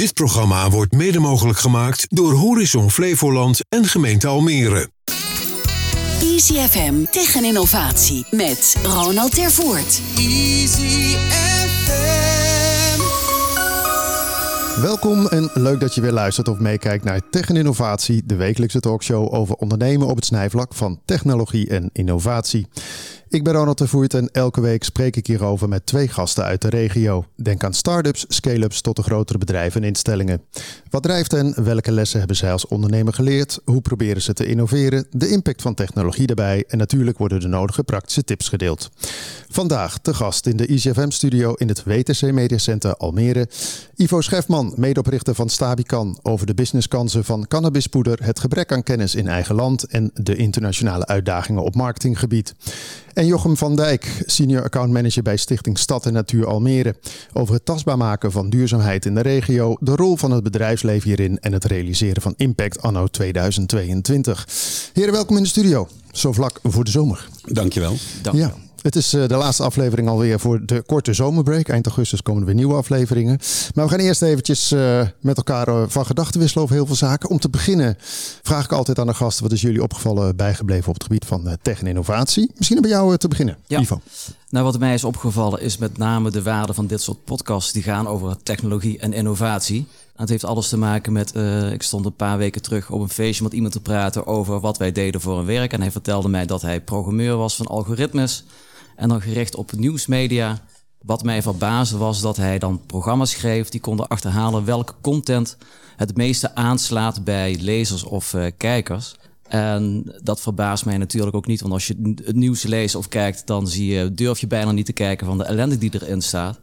Dit programma wordt mede mogelijk gemaakt door Horizon Flevoland en gemeente Almere. Easy FM tegen innovatie met Ronald Tervoort. Easy FM. Welkom en leuk dat je weer luistert of meekijkt naar Tech en Innovatie, de wekelijkse talkshow over ondernemen op het snijvlak van technologie en innovatie. Ik ben Ronald de Voert en elke week spreek ik hierover met twee gasten uit de regio. Denk aan start-ups, scale-ups tot de grotere bedrijven en instellingen. Wat drijft hen? Welke lessen hebben zij als ondernemer geleerd? Hoe proberen ze te innoveren? De impact van technologie daarbij en natuurlijk worden de nodige praktische tips gedeeld. Vandaag te gast in de ICFM-studio in het WTC Media Center Almere. Ivo Schefman, medeoprichter van Stabican, over de businesskansen van cannabispoeder, het gebrek aan kennis in eigen land en de internationale uitdagingen op marketinggebied. En Jochem van Dijk, senior account manager bij Stichting Stad en Natuur Almere. Over het tastbaar maken van duurzaamheid in de regio, de rol van het bedrijfsleven hierin en het realiseren van impact anno 2022. Heren, welkom in de studio. Zo vlak voor de zomer. Dankjewel. Ja. Het is eh, de laatste aflevering alweer voor de korte zomerbreak. Eind augustus komen er weer nieuwe afleveringen. Maar we gaan eerst eventjes uh, met elkaar uh, van gedachten wisselen over heel veel zaken. Om te beginnen vraag ik altijd aan de gasten... wat is jullie opgevallen bijgebleven op het gebied van tech en innovatie? Misschien bij jou te beginnen, ja. Ivo. Nou, wat mij is opgevallen is met name de waarde van dit soort podcasts... die gaan over technologie en innovatie. Het heeft alles te maken met, uh, ik stond een paar weken terug op een feestje met iemand te praten over wat wij deden voor een werk. En hij vertelde mij dat hij programmeur was van algoritmes en dan gericht op nieuwsmedia. Wat mij verbaasde was dat hij dan programma's schreef die konden achterhalen welke content het meeste aanslaat bij lezers of uh, kijkers. En dat verbaast mij natuurlijk ook niet, want als je het nieuws leest of kijkt, dan zie je, durf je bijna niet te kijken van de ellende die erin staat.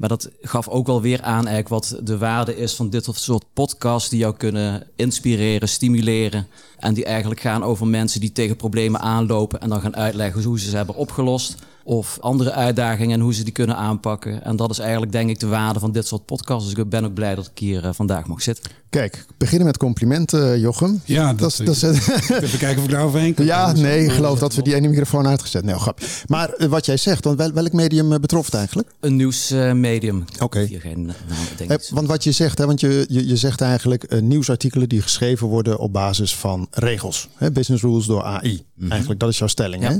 Maar dat gaf ook wel weer aan eigenlijk wat de waarde is van dit soort podcasts die jou kunnen inspireren, stimuleren. En die eigenlijk gaan over mensen die tegen problemen aanlopen en dan gaan uitleggen hoe ze ze hebben opgelost of andere uitdagingen en hoe ze die kunnen aanpakken. En dat is eigenlijk denk ik de waarde van dit soort podcasts. Dus ik ben ook blij dat ik hier uh, vandaag mag zitten. Kijk, beginnen met complimenten, Jochem. Ja, dat, dat, is, dat is, even kijken of ik daar overheen kan. Ja, nee, ik geloof dat we die ene microfoon uitgezet. Nee, grap. Maar wat jij zegt, want wel, welk medium betrof het eigenlijk? Een nieuwsmedium. Oké. Okay. Want wat je zegt, hè, want je, je, je zegt eigenlijk nieuwsartikelen die geschreven worden op basis van regels. Hè, business rules door AI. Mm -hmm. Eigenlijk, dat is jouw stelling. Ja. Hè?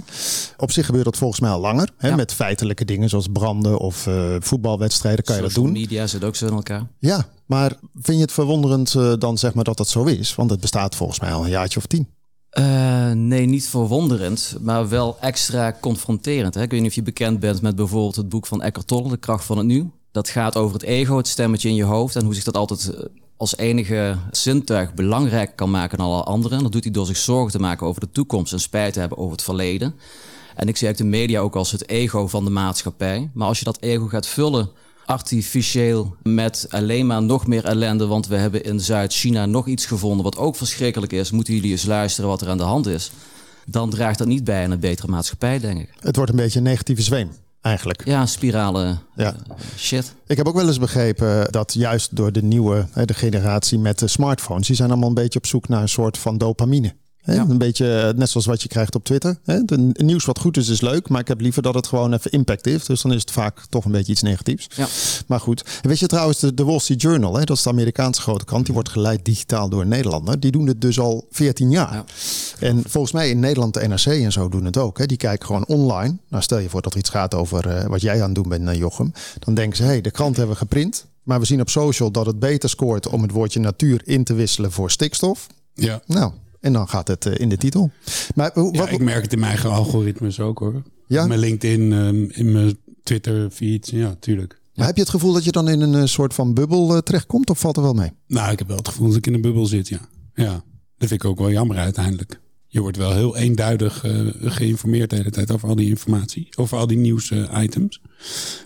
Op zich gebeurt dat volgens mij al langer. Hè, ja. Met feitelijke dingen zoals branden of uh, voetbalwedstrijden kan Social je dat doen. media zit ook zo in elkaar. Ja, maar vind je het verwonderend uh, dan zeg maar dat dat zo is? Want het bestaat volgens mij al een jaartje of tien. Uh, nee, niet verwonderend, maar wel extra confronterend. Hè? Ik weet niet of je bekend bent met bijvoorbeeld het boek van Eckhart Tolle, De kracht van het nieuw. Dat gaat over het ego, het stemmetje in je hoofd en hoe zich dat altijd als enige zintuig belangrijk kan maken dan alle anderen. En dat doet hij door zich zorgen te maken over de toekomst en spijt te hebben over het verleden. En ik zie eigenlijk de media ook als het ego van de maatschappij. Maar als je dat ego gaat vullen artificieel met alleen maar nog meer ellende, want we hebben in Zuid-China nog iets gevonden wat ook verschrikkelijk is, moeten jullie eens luisteren wat er aan de hand is. Dan draagt dat niet bij aan een betere maatschappij, denk ik. Het wordt een beetje een negatieve zweem. Eigenlijk. Ja, spiralen ja. Uh, shit. Ik heb ook wel eens begrepen dat juist door de nieuwe de generatie met de smartphones, die zijn allemaal een beetje op zoek naar een soort van dopamine. He, ja. Een beetje net zoals wat je krijgt op Twitter. Het nieuws wat goed is, is leuk. Maar ik heb liever dat het gewoon even impact heeft. Dus dan is het vaak toch een beetje iets negatiefs. Ja. Maar goed. Weet je trouwens, de, de Wall Street Journal, hè, dat is de Amerikaanse grote krant. Die wordt geleid digitaal door een Nederlander. Die doen het dus al 14 jaar. Ja. En volgens mij in Nederland de NRC en zo doen het ook. Hè. Die kijken gewoon online. Nou, stel je voor dat er iets gaat over uh, wat jij aan het doen bent, uh, Jochem. Dan denken ze, hé, hey, de krant hebben we geprint. Maar we zien op social dat het beter scoort om het woordje natuur in te wisselen voor stikstof. Ja. Nou, en dan gaat het uh, in de titel. Maar, ja, wat, ik merk het in mijn eigen algoritmes ook hoor. Ja? Mijn LinkedIn, um, in mijn Twitter feed, ja, tuurlijk. Maar heb je het gevoel dat je dan in een uh, soort van bubbel uh, terechtkomt of valt er wel mee? Nou, ik heb wel het gevoel dat ik in een bubbel zit, ja. Ja, dat vind ik ook wel jammer uiteindelijk. Je wordt wel heel eenduidig uh, geïnformeerd de hele tijd over al die informatie. Over al die nieuws-items.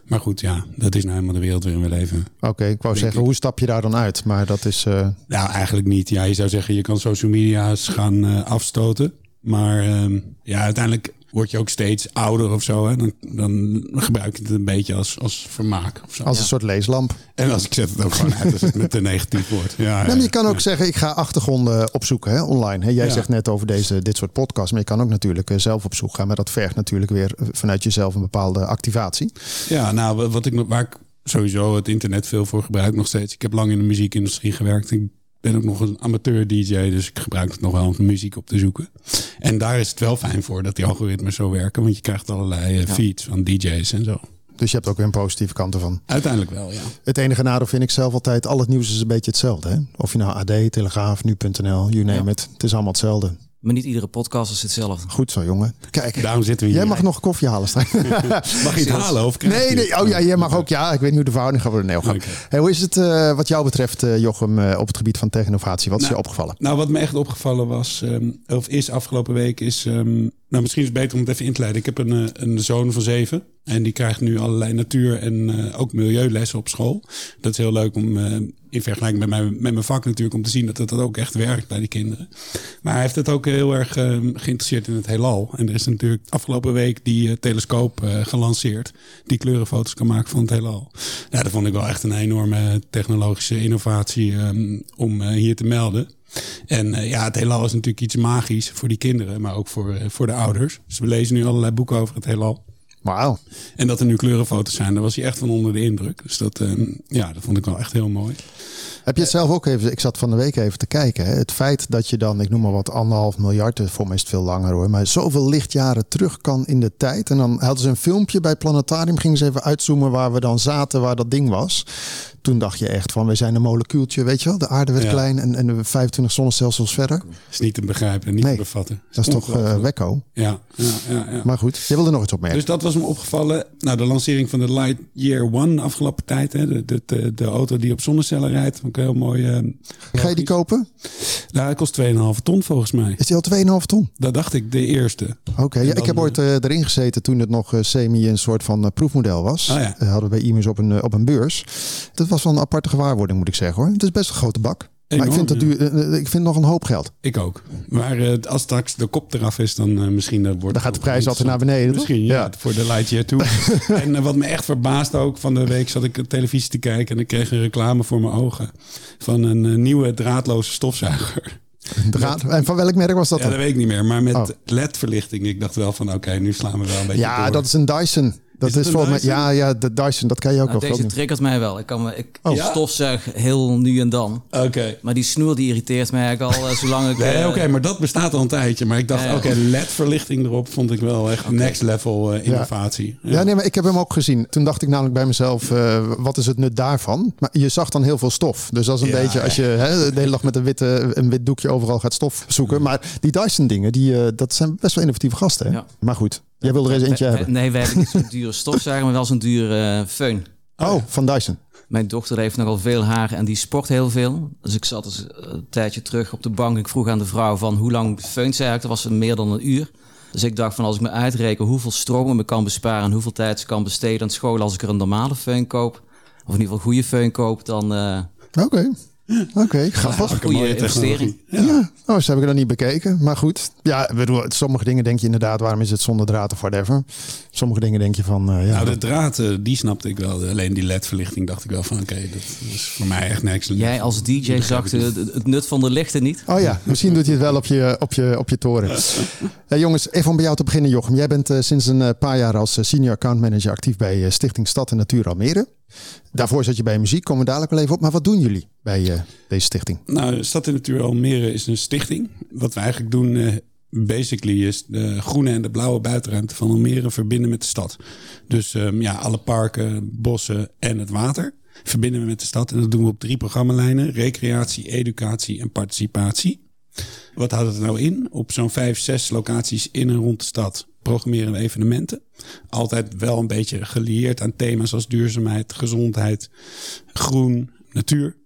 maar goed, ja, dat is nou helemaal de wereld waarin we leven. Oké, okay, ik wou zeggen, ik. hoe stap je daar dan uit? Maar dat is... Uh... Nou, eigenlijk niet. Ja, je zou zeggen, je kan social media's gaan uh, afstoten. Maar uh, ja, uiteindelijk word je ook steeds ouder of zo. Hè? Dan, dan gebruik je het een beetje als, als vermaak. Of zo. Als ja. een soort leeslamp. En als ik zet het ook gewoon uit als het met te negatief wordt. Ja, nee, maar je kan ook ja. zeggen, ik ga achtergronden opzoeken hè, online. Hè? Jij ja. zegt net over deze, dit soort podcasts. Maar je kan ook natuurlijk zelf op zoek gaan. Maar dat vergt natuurlijk weer vanuit jezelf een bepaalde activatie. Ja, nou, wat ik, waar ik sowieso het internet veel voor gebruik nog steeds. Ik heb lang in de muziekindustrie gewerkt. Ik ben ook nog een amateur-DJ, dus ik gebruik het nog wel om muziek op te zoeken. En daar is het wel fijn voor dat die algoritmes zo werken, want je krijgt allerlei eh, feeds van DJ's en zo. Dus je hebt ook weer een positieve kant ervan. Uiteindelijk wel, ja. Het enige nadeel vind ik zelf altijd, al het nieuws is een beetje hetzelfde. Hè? Of je nou AD, Telegraaf, Nu.nl, you name it. Het is allemaal hetzelfde. Maar niet iedere podcast is hetzelfde. Goed zo, jongen. Kijk, Daarom zitten we hier. jij mag nog koffie halen straks. Mag je het halen? Of krijg Nee, nee. Oh ja, jij mag ook. Ja, ik weet niet hoe de verhouding gaat worden. Nee. Hey, hoe is het eh, wat jou betreft, eh, Jochem, eh, op het gebied van technovatie? Wat is je opgevallen? Nou, wat me echt opgevallen was, ehm, of is afgelopen week, is. ehm, nou, misschien is het beter om het even in te leiden. Ik heb een, eh, een zoon van zeven. En die krijgt nu allerlei natuur- en eh, ook milieulessen op school. Dat is heel leuk om, eh, in vergelijking met mijn, met mijn vak natuurlijk, om te zien dat dat ook echt werkt bij die kinderen. Maar hij heeft het ook heel erg geïnteresseerd in het heelal. En er is natuurlijk afgelopen week die telescoop gelanceerd. Die kleurenfoto's kan maken van het heelal. Ja, dat vond ik wel echt een enorme technologische innovatie ehm, om hier te melden. En eh, ja, het heelal is natuurlijk iets magisch voor die kinderen, maar ook voor, eh, voor de ouders. Dus we lezen nu allerlei boeken over het heelal. Wauw. En dat er nu kleurenfoto's zijn, daar was hij echt van onder de indruk. Dus dat, ehm, ja, dat vond ik wel echt heel mooi. Heb je het zelf ook even, ik zat van de week even te kijken. Hè? Het feit dat je dan, ik noem maar wat, anderhalf miljard, eh, voor mij is het veel langer hoor, maar zoveel lichtjaren terug kan in de tijd. En dan hadden ze een filmpje bij Planetarium, gingen ze even uitzoomen waar we dan zaten, waar dat ding was. Toen dacht je echt van, we zijn een molecuultje, weet je wel. De aarde werd Ja. klein en, en we 25 zonnestelsels verder. is niet te begrijpen en niet Nee, te bevatten. Dat is toch eh wekko. Ja, ja, ja, ja. Maar goed, je wilde nog iets opmerken. Dus dat was me opgevallen. Nou, de lancering van de Lightyear One afgelopen tijd. Hè, de, de, de, de auto die op zonnecellen rijdt. Vond ik heel mooi. eh, Ga je die kopen? nou, hij kost 2,5 ton volgens mij. Is die al 2,5 ton? Dat dacht ik, de eerste. Oké, ja, ik heb ooit eh, erin gezeten toen het nog semi een soort van proefmodel was. Oh hadden we bij Imus op een, op een beurs. Dat was wel een aparte gewaarwording, moet ik zeggen hoor. Het is best een grote bak. maar ik vind, dat duur, eh, eh, ik vind nog een hoop geld. Ik ook. Maar eh, als straks de kop eraf is, dan misschien eh, wordt Dan gaat de prijs altijd naar beneden, toch? Misschien, ja. Ja. Voor de Lightyear toe. en wat me echt verbaasde ook van de week, zat ik op televisie te kijken en ik kreeg een reclame voor mijn ogen van een nieuwe draadloze stofzuiger. Draad. En van welk merk was dat Ja, dan? dat weet ik niet meer. Maar met Oh. LED-verlichting. Ik dacht wel van, oké, nu slaan we wel een beetje Ja, door. dat is een Dyson. Dat Is volgens mij. Ja, ja, de Dyson, dat kan je ook Nou, wel. deze triggert mij wel. Ik, kan me, ik Oh. Stofzuig heel nu en dan. Oké. Maar die snoer die irriteert mij eigenlijk al eh, zolang ik... Nee, eh, oké, maar dat bestaat al een tijdje. Maar ik dacht, Ja, ja. oké, LED-verlichting erop vond ik wel echt next level eh, innovatie. Ja, nee, maar ik heb hem ook gezien. Toen dacht ik namelijk bij mezelf, eh, wat is het nut daarvan? Maar je zag dan heel veel stof. Dus dat is een Ja, beetje als je hè, de hele dag met een, witte, een wit doekje overal gaat stof zoeken. Maar die Dyson dingen, die, dat zijn best wel innovatieve gasten. Hè? Ja. Maar goed, jij wil er eens eentje we- hebben. Nee, we hebben niet zo'n dure stofzuiger, maar wel zo'n dure eh, föhn. Oh, van Dyson. Mijn dochter heeft nogal veel haar en die sport heel veel. Dus ik zat dus een tijdje terug op de bank. Ik vroeg aan de vrouw van hoe lang feunt zij eigenlijk. Dat was meer dan een uur. Dus ik dacht van als ik me uitreken hoeveel stroom ik me kan besparen... en hoeveel tijd ze kan besteden aan school als ik er een normale föhn koop... of in ieder geval een goede föhn koop, dan eh Oké, oké, grappig. Een mooie goede investering. technologie. Ja, oh, ze heb ik nog niet bekeken. Maar goed, ja, bedoel, sommige dingen denk je inderdaad, waarom is het zonder draad of whatever. Sommige dingen denk je van, eh, ja, Nou, de draad, eh, die snapte ik wel. Alleen die LED-verlichting dacht ik wel van, oké, dat is voor mij echt niks. Jij als DJ de- het nut van de lichten niet. Oh ja, misschien doet hij het wel op je, op je, op je toren. Eh, jongens, even om bij jou te beginnen, Jochem. Jij bent eh, sinds een paar jaar als senior account manager actief bij Stichting Stad en Natuur Almere. Daarvoor zat je bij muziek, komen we dadelijk wel even op. Maar wat doen jullie bij eh, deze stichting? Nou, Stad en Natuur Almere is een stichting. Wat we eigenlijk doen, eh, basically, is de groene en de blauwe buitenruimte van Almere verbinden met de stad. Dus ehm, ja, alle parken, bossen en het water verbinden we met de stad. En dat doen we op drie programmalijnen: recreatie, educatie en participatie. Wat houdt het nou in? Op zo'n vijf, zes locaties in en rond de stad programmeren we evenementen. Altijd wel een beetje gelieerd aan thema's als duurzaamheid, gezondheid, groen, natuur.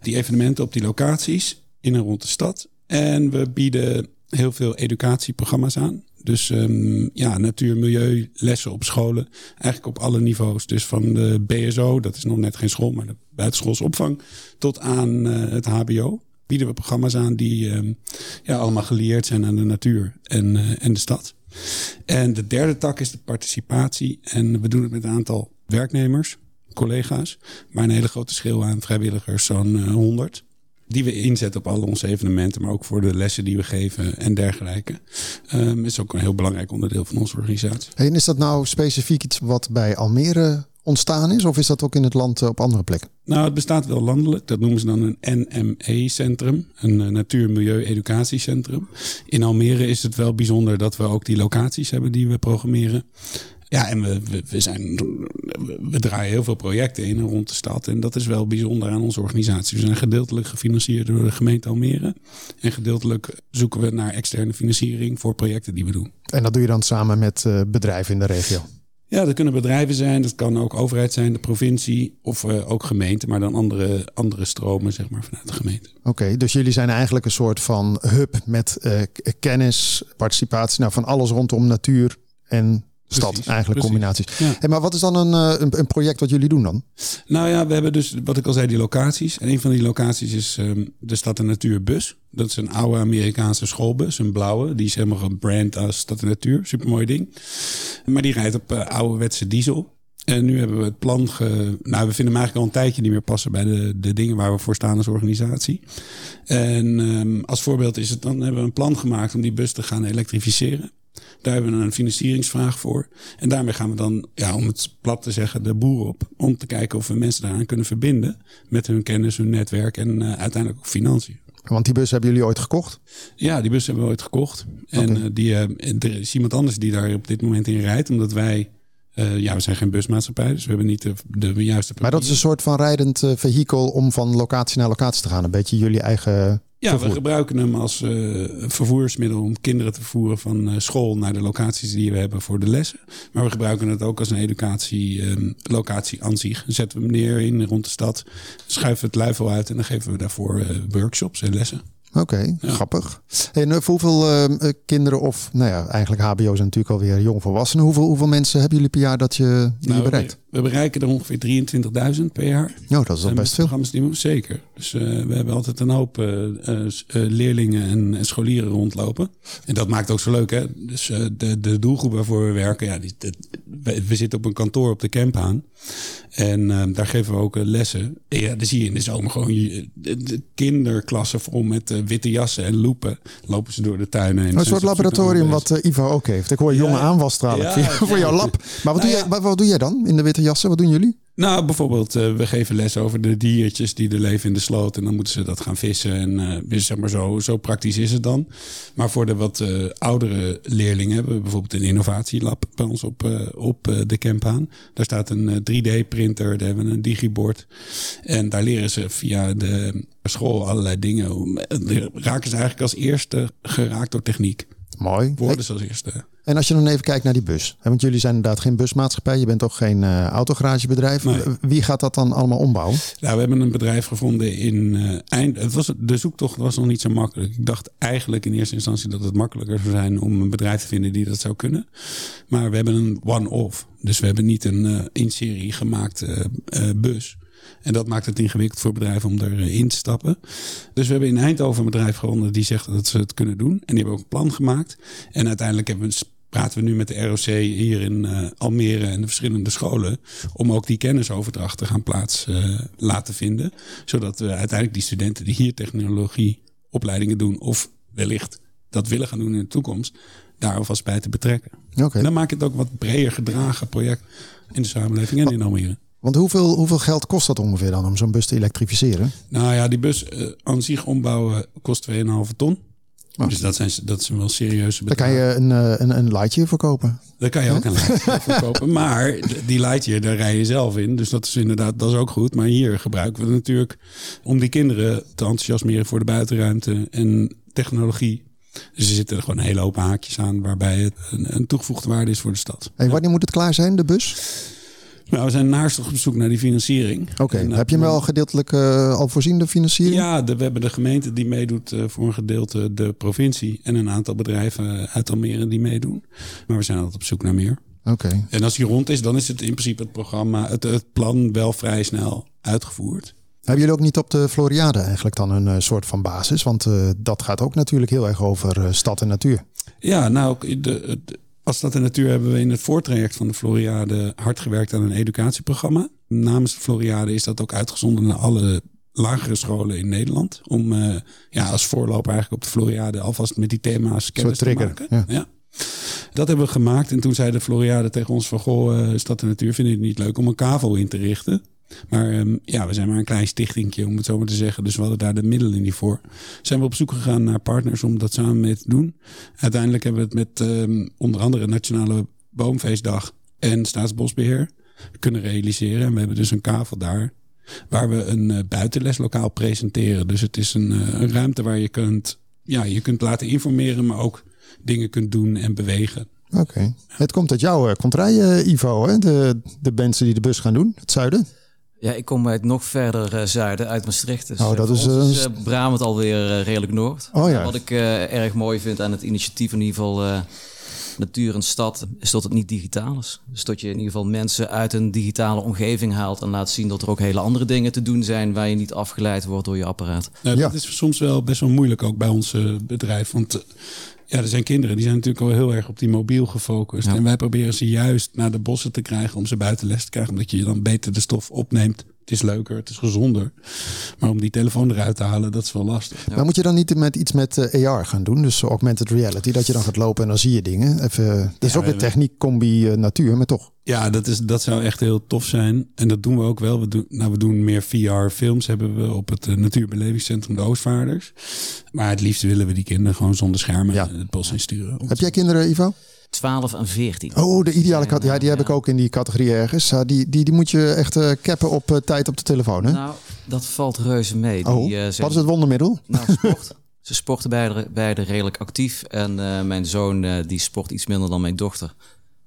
Die evenementen op die locaties in en rond de stad. En we bieden heel veel educatieprogramma's aan. Dus ehm, ja, natuur, milieu, lessen op scholen. Eigenlijk op alle niveaus. Dus van de BSO, dat is nog net geen school, maar de buitenschoolse opvang. Tot aan eh, het HBO bieden we programma's aan die ehm, ja, allemaal gelieerd zijn aan de natuur en, eh, en de stad. En de derde tak is de participatie. En we doen het met een aantal werknemers, collega's. Maar een hele grote schil aan vrijwilligers, zo'n eh, 100. Die we inzetten op al onze evenementen, maar ook voor de lessen die we geven en dergelijke. Ehm is ook een heel belangrijk onderdeel van onze organisatie. En is dat nou specifiek iets wat bij Almere ontstaan is? Of is dat ook in het land eh, op andere plekken? Nou, het bestaat wel landelijk. Dat noemen ze dan een NME-centrum, een uh, Natuur-Milieu-Educatiecentrum. In Almere is het wel bijzonder dat we ook die locaties hebben die we programmeren. Ja, en we, we, we, zijn, we draaien heel veel projecten in en rond de stad. En dat is wel bijzonder aan onze organisatie. We zijn gedeeltelijk gefinancierd door de gemeente Almere. En gedeeltelijk zoeken we naar externe financiering voor projecten die we doen. En dat doe je dan samen met uh, bedrijven in de regio? Ja, dat kunnen bedrijven zijn, dat kan ook overheid zijn, de provincie of uh, ook gemeente, maar dan andere, andere stromen zeg maar, vanuit de gemeente. Oké, dus jullie zijn eigenlijk een soort van hub met uh, kennis, participatie, nou, van alles rondom natuur en stad, precies, eigenlijk precies. combinaties. Ja. Hey, maar wat is dan een, een, een, project wat jullie doen dan? Nou ja, we hebben dus, wat ik al zei, die locaties. En een van die locaties is um, de Stad en Natuurbus. Dat is een oude Amerikaanse schoolbus, een blauwe. Die is helemaal gebrand als Stad en Natuur. Supermooi ding. Maar die rijdt op uh, ouderwetse diesel. En nu hebben we het plan. Ge... Nou, we vinden hem eigenlijk al een tijdje niet meer passen bij de, de dingen waar we voor staan als organisatie. En um, als voorbeeld is het dan hebben we een plan gemaakt om die bus te gaan elektrificeren. Daar hebben we een financieringsvraag voor. En daarmee gaan we dan, ja, om het plat te zeggen, de boer op. Om te kijken of we mensen daaraan kunnen verbinden. Met hun kennis, hun netwerk en uh, uiteindelijk ook financiën. Want die bus hebben jullie ooit gekocht? Ja, die bus hebben we ooit gekocht. En uh, die, uh, er is iemand anders die daar op dit moment in rijdt. Omdat wij uh, ja, we zijn geen busmaatschappij, dus we hebben niet de, de juiste. Maar dat is een soort van rijdend uh, vehikel om van locatie naar locatie te gaan. Een beetje jullie eigen Ja, vervoer. we gebruiken hem als uh, vervoersmiddel om kinderen te vervoeren van school naar de locaties die we hebben voor de lessen. Maar we gebruiken het ook als een educatie um, locatie aan zich. Zetten we hem neer in rond de stad, schuiven het luifel uit en dan geven we daarvoor workshops en lessen. Oké, okay, ja. grappig. En uh, voor hoeveel uh, kinderen of, nou ja, eigenlijk HBO zijn natuurlijk alweer jongvolwassenen. Hoeveel, hoeveel mensen hebben jullie per jaar dat je, die nou, je bereikt? We, we, bereiken er ongeveer 23.000 per jaar. Nou, dat is al best veel. Die, zeker. Dus uh, we hebben altijd een hoop leerlingen en, en, scholieren rondlopen. En dat maakt ook zo leuk, hè? Dus de, de doelgroep waarvoor we werken, ja, die, de, we, we, zitten op een kantoor op de camp aan. En daar geven we ook lessen. Ja, dan zie je in de zomer gewoon je, de, de kinderklassen vol met witte jassen en loepen lopen ze door de tuinen. Een soort laboratorium wat Ivo ook heeft. Ik hoor ja, jonge ja, voor, voor jouw lab. Maar wat, nou, doe jij, wat, wat doe jij dan in de witte jassen? Wat doen jullie? Nou, bijvoorbeeld, uh, we geven les over de diertjes die er leven in de sloot. En dan moeten ze dat gaan vissen. En uh, zeg maar zo, zo praktisch is het dan. Maar voor de wat uh, oudere leerlingen hebben we bijvoorbeeld een innovatielab bij ons op, op de camp aan. Daar staat een 3D-printer, daar hebben we een digibord. En daar leren ze via de school allerlei dingen. Raken ze eigenlijk als eerste geraakt door techniek. Mooi. Worden ze als eerste. En als je dan even kijkt naar die bus. Want jullie zijn inderdaad geen busmaatschappij. Je bent ook geen uh, autogaragebedrijf. Nee. Wie gaat dat dan allemaal ombouwen? Nou, we hebben een bedrijf gevonden in uh, eind. Het was, de zoektocht was nog niet zo makkelijk. Ik dacht eigenlijk in eerste instantie dat het makkelijker zou zijn om een bedrijf te vinden die dat zou kunnen. Maar we hebben een one-off. Dus we hebben niet een uh, in serie gemaakte bus. En dat maakt het ingewikkeld voor bedrijven om erin te stappen. Dus we hebben in Eindhoven een bedrijf gevonden die zegt dat ze het kunnen doen. En die hebben ook een plan gemaakt. En uiteindelijk hebben we praten we nu met de ROC hier in uh, Almere en de verschillende scholen. Om ook die kennisoverdracht te gaan plaats uh, laten vinden. Zodat we uiteindelijk die studenten die hier technologieopleidingen doen. Of wellicht dat willen gaan doen in de toekomst. Daar alvast bij te betrekken. Okay. En dan maakt het ook wat breder gedragen project in de samenleving en in Almere. Want hoeveel, hoeveel geld kost dat ongeveer dan om zo'n bus te elektrificeren? Nou ja, die bus uh, aan zich ombouwen kost 2,5 ton. Oh. Dus dat zijn, dat zijn wel serieuze bedragen. Daar kan je een, een, een lightje voor kopen. Daar kan je ook een lightje voor kopen. Maar die lightje, daar rij je zelf in. Dus dat is inderdaad dat is ook goed. Maar hier gebruiken we het natuurlijk om die kinderen te enthousiasmeren voor de buitenruimte en technologie. Dus er zitten er gewoon een hele hoop haakjes aan waarbij het een, een toegevoegde waarde is voor de stad. En wanneer moet het klaar zijn, de bus? Nou, we zijn naarstig op zoek naar die financiering. Oké, okay. heb je hem wel gedeeltelijk uh, al voorzien, de financiering? Ja, de, we hebben de gemeente die meedoet uh, voor een gedeelte, de provincie en een aantal bedrijven uit Almere die meedoen. Maar we zijn altijd op zoek naar meer. Oké. Okay. En als die rond is, dan is het in principe het programma, het, het plan wel vrij snel uitgevoerd. Hebben jullie ook niet op de Floriade eigenlijk dan een soort van basis? Want uh, dat gaat ook natuurlijk heel erg over uh, stad en natuur. Ja, nou, de, de, als Stad en Natuur hebben we in het voortraject van de Floriade hard gewerkt aan een educatieprogramma. Namens de Floriade is dat ook uitgezonden naar alle lagere scholen in Nederland. Om uh, ja, als voorloper eigenlijk op de Floriade alvast met die thema's kennis te maken. Ja. ja. Dat hebben we gemaakt. En toen zei de Floriade tegen ons van... Goh, uh, Stad en Natuur vinden het niet leuk om een kavel in te richten. Maar um, ja, we zijn maar een klein stichtingje, om het zo maar te zeggen. Dus we hadden daar de middelen niet voor. Zijn we op zoek gegaan naar partners om dat samen mee te doen. Uiteindelijk hebben we het met um, onder andere Nationale Boomfeestdag en Staatsbosbeheer kunnen realiseren. En we hebben dus een kavel daar waar we een uh, buitenleslokaal presenteren. Dus het is een, uh, een ruimte waar je kunt, ja, je kunt laten informeren, maar ook dingen kunt doen en bewegen. Oké. Het komt uit jouw uh, contraille, Ivo, hè? De, de mensen die de bus gaan doen, het zuiden. Ja, ik kom uit nog verder uh, zuiden, uit Maastricht. Dus, oh, dat is, uh, is uh, Brabant alweer redelijk noord. Oh, ja. Wat ik erg mooi vind aan het initiatief in ieder geval natuur en stad, is dat het niet digitaal is. Dus dat je in ieder geval mensen uit een digitale omgeving haalt en laat zien dat er ook hele andere dingen te doen zijn waar je niet afgeleid wordt door je apparaat. Nou, dat ja. is soms wel best wel moeilijk ook bij ons bedrijf. Want ja, er zijn kinderen die zijn natuurlijk al heel erg op die mobiel gefocust. Ja. En wij proberen ze juist naar de bossen te krijgen om ze buiten les te krijgen. Omdat je dan beter de stof opneemt. Het is leuker, het is gezonder. Maar om die telefoon eruit te halen, dat is wel lastig. Ja. Maar moet je dan niet met iets met uh, AR gaan doen? Dus augmented reality, dat je dan gaat lopen en dan zie je dingen. Even, dat is ja, ook weer techniek, combi, uh, natuur, maar toch. Ja, dat, is, dat zou echt heel tof zijn. En dat doen we ook wel. We doen, nou, we doen meer VR-films hebben we op het uh, Natuurbelevingscentrum de Oostvaarders. Maar het liefst willen we die kinderen gewoon zonder schermen ja. het bos insturen. Heb jij kinderen, Ivo? 12 en 14. Oh, de ideale kat. Ja, die heb ik ook in die categorie ergens. Uh, die, die, die moet je echt uh, cappen op uh, tijd op de telefoon, hè? Nou, dat valt reuze mee. Oh, die, wat is het wondermiddel? Nou, sport. Ze sporten beide, beide redelijk actief. En mijn zoon die sport iets minder dan mijn dochter.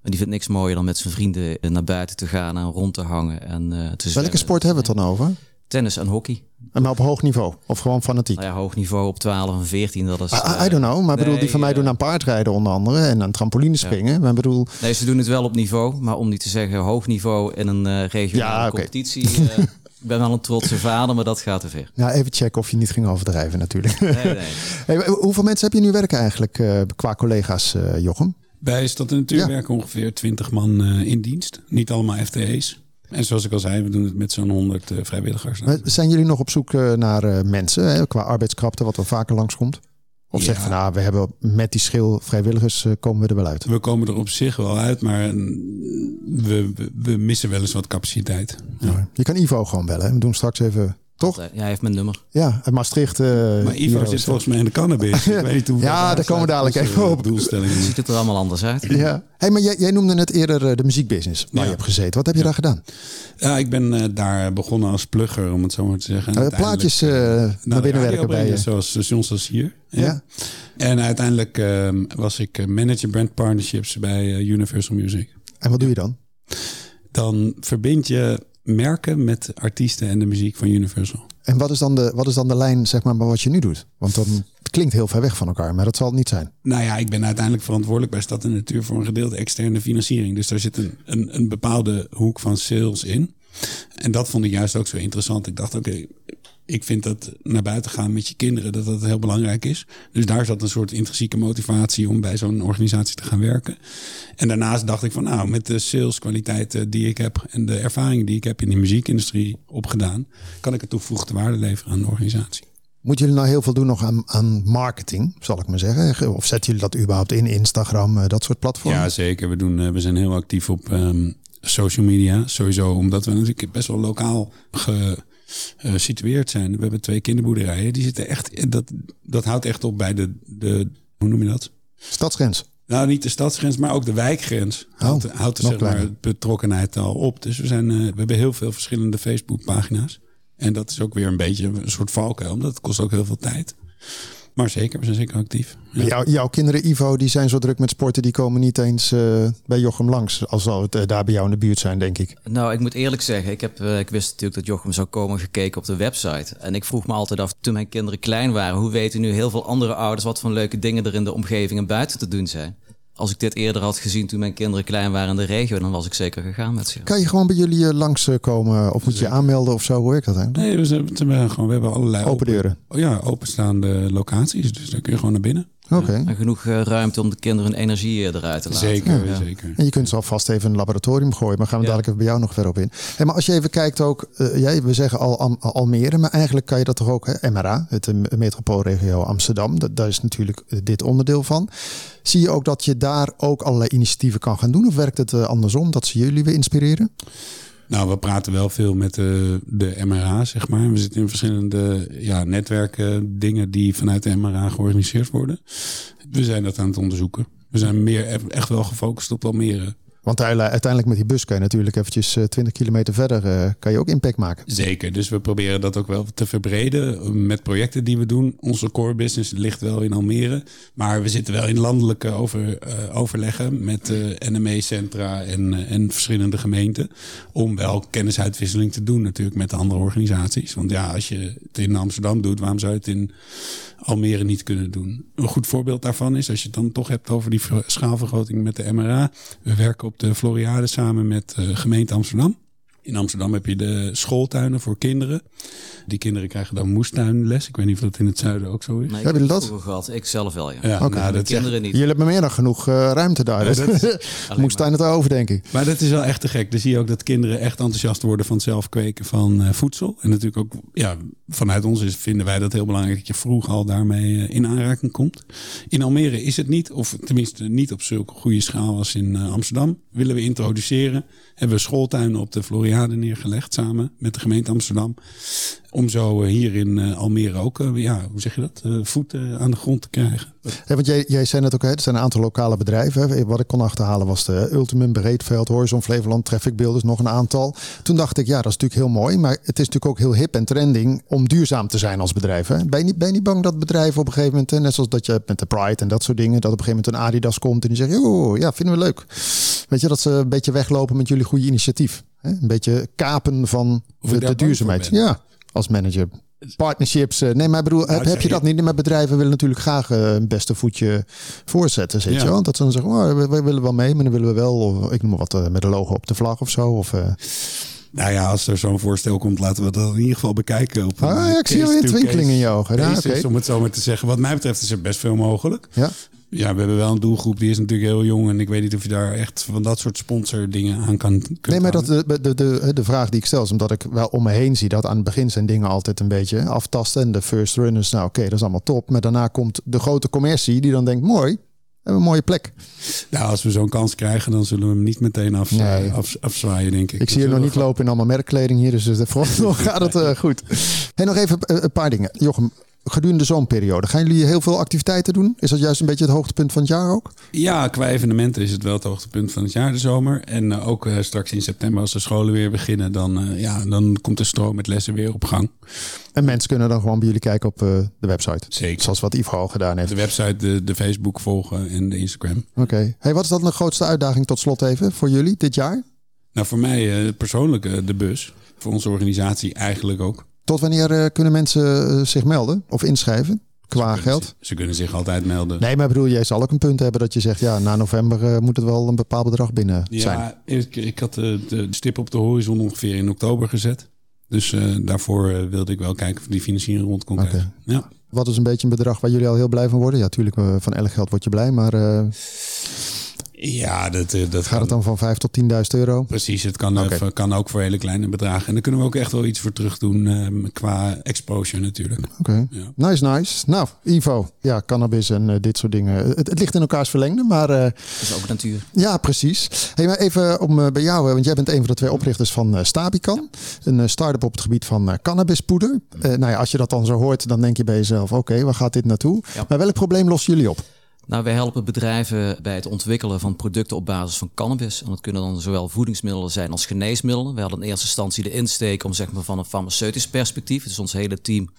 En die vindt niks mooier dan met zijn vrienden naar buiten te gaan en rond te hangen. En, te Welke sport hebben we het dan over? Tennis en hockey. Maar op hoog niveau? Of gewoon fanatiek? Nou ja, hoog niveau op 12 en 14. Dat is, I, I don't know. Maar nee, bedoel, die van mij doen aan paardrijden onder andere. En aan trampoline springen. Ja. Maar bedoel... Nee, ze doen het wel op niveau. Maar om niet te zeggen hoog niveau in een uh, regionale ja, okay. competitie. Uh, ik ben wel een trotse vader, maar dat gaat te ver. Nou, even checken of je niet ging overdrijven natuurlijk. Nee, nee. hey, hoeveel mensen heb je nu werken eigenlijk uh, qua collega's, Jochem? Bij Stad en Natuur ja. werken ongeveer 20 man in dienst. Niet allemaal FTE's. En zoals ik al zei, we doen het met zo'n 100 uh, vrijwilligers. Maar zijn jullie nog op zoek uh, naar uh, mensen hè, qua arbeidskrapte, wat er vaker langskomt? Of ja. zeg van, nou, we hebben met die schil vrijwilligers komen we er wel uit? We komen er op zich wel uit, maar we, we, we missen wel eens wat capaciteit. Ja. Je kan Ivo gewoon bellen. We doen straks even toch? Ja, hij heeft mijn nummer. Ja, het Maastricht. Uh, maar Ivo zit volgens mij in de cannabis. Ik weet niet hoe ja, daar komen we dadelijk even op. Doelstellingen. Ziet het er allemaal anders uit. Ja. Hey, maar jij, jij noemde net eerder de muziekbusiness waar ja. je hebt gezeten. Wat heb je ja. daar gedaan? Ja, ik ben uh, daar begonnen als plugger, om het zo maar te zeggen. Uh, plaatjes uh, nou, naar binnen werken bij je. Zoals stations als hier. Ja. ja. En uiteindelijk ehm, was ik manager brand partnerships bij Universal Music. En wat doe je dan? Dan verbind je merken met artiesten en de muziek van Universal. En wat is dan de, wat is dan de lijn, zeg maar, bij wat je nu doet? Want dan het klinkt heel ver weg van elkaar, maar dat zal het niet zijn. Nou ja, ik ben uiteindelijk verantwoordelijk bij Stad en Natuur voor een gedeelte externe financiering. Dus daar zit een, een, een bepaalde hoek van sales in. En dat vond ik juist ook zo interessant. Ik dacht, oké, okay, ik vind dat naar buiten gaan met je kinderen, dat dat heel belangrijk is. Dus daar zat een soort intrinsieke motivatie om bij zo'n organisatie te gaan werken. En daarnaast dacht ik van nou, met de saleskwaliteiten die ik heb en de ervaringen die ik heb in de muziekindustrie opgedaan, kan ik een toegevoegde waarde leveren aan de organisatie. Moeten jullie nou heel veel doen nog aan, aan marketing, zal ik maar zeggen? Of zetten jullie dat überhaupt in Instagram, dat soort platformen? Ja, zeker. We, doen, we zijn heel actief op um, social media. Sowieso omdat we natuurlijk best wel lokaal ge, gesitueerd zijn. We hebben twee kinderboerderijen. Die zitten echt. Dat, dat houdt echt op bij de, de. Hoe noem je dat? Stadsgrens. Nou, niet de stadsgrens, maar ook de wijkgrens. Oh, houdt, houdt er zeg maar, betrokkenheid al op. Dus we, zijn, uh, we hebben heel veel verschillende Facebook-pagina's. En dat is ook weer een beetje een soort valkuil, omdat het kost ook heel veel tijd. Maar zeker, we zijn zeker actief. Ja. Jouw, jouw kinderen, Ivo, die zijn zo druk met sporten, die komen niet eens uh, bij Jochem langs. Als zal het uh, daar bij jou in de buurt zijn, denk ik. Nou, ik moet eerlijk zeggen, ik, heb, uh, ik wist natuurlijk dat Jochem zou komen gekeken op de website. En ik vroeg me altijd af, toen mijn kinderen klein waren, hoe weten nu heel veel andere ouders wat voor leuke dingen er in de omgeving en buiten te doen zijn? Als ik dit eerder had gezien toen mijn kinderen klein waren in de regio, dan was ik zeker gegaan met ze. Kan je gewoon bij jullie langskomen of moet je aanmelden of zo? Hoe werkt dat eigenlijk? Nee, we, zijn, we, gewoon, we hebben allerlei open, deuren. Open, ja, openstaande locaties. Dus dan kun je gewoon naar binnen. Oké. En genoeg eh, ruimte om de kinderen hun energie eh, eruit te laten. Zeker, Ja. zeker. En je kunt ze alvast even in een laboratorium gooien. Maar gaan we Ja. dadelijk even bij jou nog verder op in. Hey, maar als je even kijkt ook. eh, jij, we zeggen al Am- Almere. Maar eigenlijk kan je dat toch ook. Hè, MRA, het metropoolregio Amsterdam. Dat, daar is natuurlijk dit onderdeel van. Zie je ook dat je daar ook allerlei initiatieven kan gaan doen? Of werkt het andersom? Dat ze jullie weer inspireren? Nou, we praten wel veel met de, de MRA, zeg maar. We zitten in verschillende ja, netwerken, dingen die vanuit de MRA georganiseerd worden. We zijn dat aan het onderzoeken. We zijn meer echt wel gefocust op Almere. Want uiteindelijk met die bus kan je natuurlijk eventjes eh, 20 kilometer verder. eh, kan je ook impact maken. Zeker, dus we proberen dat ook wel te verbreden eh, met projecten die we doen. Onze core business ligt wel in Almere, maar we zitten wel in landelijke over, eh, overleggen met eh NME-centra en, eh, en verschillende gemeenten. Om wel kennisuitwisseling te doen natuurlijk met de andere organisaties. Want ja, als je het in Amsterdam doet, waarom zou je het in Almere niet kunnen doen? Een goed voorbeeld daarvan is, als je het dan toch hebt over die ver- schaalvergroting met de MRA. We werken op de Floriade samen met de gemeente Amsterdam. In Amsterdam heb je de schooltuinen voor kinderen. Die kinderen krijgen dan moestuinles. Ik weet niet of dat in het zuiden ook zo is. Nee, ik Hebben jullie dat? gehad. Ik zelf wel, ja. Ja, Oké. nou, dat is echt- kinderen niet. Jullie hebben meer dan genoeg eh, ruimte daar. Ja, Dus dat moest het over, denk ik. Maar dat is wel echt te gek. Dan zie je ook dat kinderen echt enthousiast worden van het zelf kweken van eh, voedsel. En natuurlijk ook, ja, vanuit ons is, vinden wij dat heel belangrijk dat je vroeg al daarmee eh, in aanraking komt. In Almere is het niet, of tenminste niet op zulke goede schaal als in Amsterdam. Willen we introduceren. Hebben we schooltuinen op de Floriade neergelegd samen met de gemeente Amsterdam. Om zo eh, hier in eh, Almere ook, eh, ja, hoe zeg je dat, voeten aan de grond te krijgen. Ja, want jij, jij zei net ook, hè, er zijn een aantal lokale bedrijven. Hè. Wat ik kon achterhalen was de Ultimum, Breedveld, Horizon Flevoland, Traffic Builders, nog een aantal. Toen dacht ik, ja, dat is natuurlijk heel mooi. Maar het is natuurlijk ook heel hip en trending om duurzaam te zijn als bedrijf. Hè. Ben, je niet, ben je niet bang dat bedrijven op een gegeven moment, net zoals dat je hebt met de Pride en dat soort dingen, dat op een gegeven moment een Adidas komt en die zegt, joh, ja, vinden we leuk. Weet je, dat ze een beetje weglopen met jullie goede initiatief. Hè? Een beetje kapen van de, de duurzaamheid. Ja, als manager. Partnerships. eh, Nee, maar bedoel, heb, ik heb je dat niet met bedrijven willen natuurlijk graag eh, een beste voetje voorzetten, Ja. je wel? Dat ze dan zeggen, oh, we, we willen wel mee, maar dan willen we wel, of, ik noem maar wat, eh, met een logo op de vlag of zo. Of, eh, Nou ja, als er zo'n voorstel komt, laten we dat in ieder geval bekijken. Op Ah, eh, ja, ik zie een case-to-case twinkeling in je ogen. Ja, oké. Om het zo maar te zeggen. Wat mij betreft is er best veel mogelijk. ja. Ja, we hebben wel een doelgroep die is natuurlijk heel jong. En ik weet niet of je daar echt van dat soort sponsor dingen aan kan Nee, maar dat, de, de, de, de vraag die ik stel is omdat ik wel om me heen zie dat aan het begin zijn dingen altijd een beetje aftasten. En de first runners, nou oké, dat is allemaal top. Maar daarna komt de grote commercie die dan denkt, mooi, we hebben een mooie plek. Nou, als we zo'n kans krijgen, dan zullen we hem niet meteen af, Nee. af, afzwaaien, denk ik. Ik zie je nog niet lopen in allemaal merkkleding hier, dus eh, vooralsnog gaat het eh, goed. Hey, nog even eh, een paar dingen. Jochem, gedurende de zomerperiode, gaan jullie heel veel activiteiten doen? Is dat juist een beetje het hoogtepunt van het jaar ook? Ja, qua evenementen is het wel het hoogtepunt van het jaar, de zomer. En eh, ook eh, straks in september, als de scholen weer beginnen, dan, eh, ja, dan komt de stroom met lessen weer op gang. En mensen kunnen dan gewoon bij jullie kijken op de website. Zeker. Zoals wat Ivo al gedaan heeft. De website, de, de Facebook volgen en de Instagram. Oké. Hey, wat is dan de grootste uitdaging tot slot even voor jullie dit jaar? Nou, voor mij persoonlijk de bus. Voor onze organisatie eigenlijk ook. Tot wanneer eh, kunnen mensen eh, zich melden of inschrijven qua Ze geld? zich- Ze kunnen zich altijd melden. Nee, maar ik bedoel, jij zal ook een punt hebben dat je zegt, ja, na november eh, moet het wel een bepaald bedrag binnen zijn. Ja, ik, ik had eh, de stip op de horizon ongeveer in oktober gezet. Dus daarvoor wilde ik wel kijken of die financiering rond kon krijgen. Ja. Wat is een beetje een bedrag waar jullie al heel blij van worden? Ja, natuurlijk, van elk geld word je blij, maar ja, dat, eh, dat gaat het dan van 5 tot 10.000 euro? Precies, het kan, even- kan ook voor hele kleine bedragen. En daar kunnen we ook echt wel iets voor terug doen eh, qua exposure natuurlijk. Oké. Ja. Nice, nice. Nou, Ivo, ja, cannabis en eh, dit soort dingen. Het, het ligt in elkaars verlengde, maar eh, Dat is ook natuur. ja, precies. Hey, maar even om eh, bij jou, eh, want jij bent een van de twee oprichters van eh, Stabican. Een eh, start-up op het gebied van eh, cannabispoeder. Eh, nou ja, als je dat dan zo hoort, dan denk je bij jezelf, oké, waar gaat dit naartoe? Ja. Maar welk probleem lossen jullie op? Nou, wij helpen bedrijven bij het ontwikkelen van producten op basis van cannabis. En dat kunnen dan zowel voedingsmiddelen zijn als geneesmiddelen. We hadden in eerste instantie de insteek om zeg maar, van een farmaceutisch perspectief. Dus ons hele team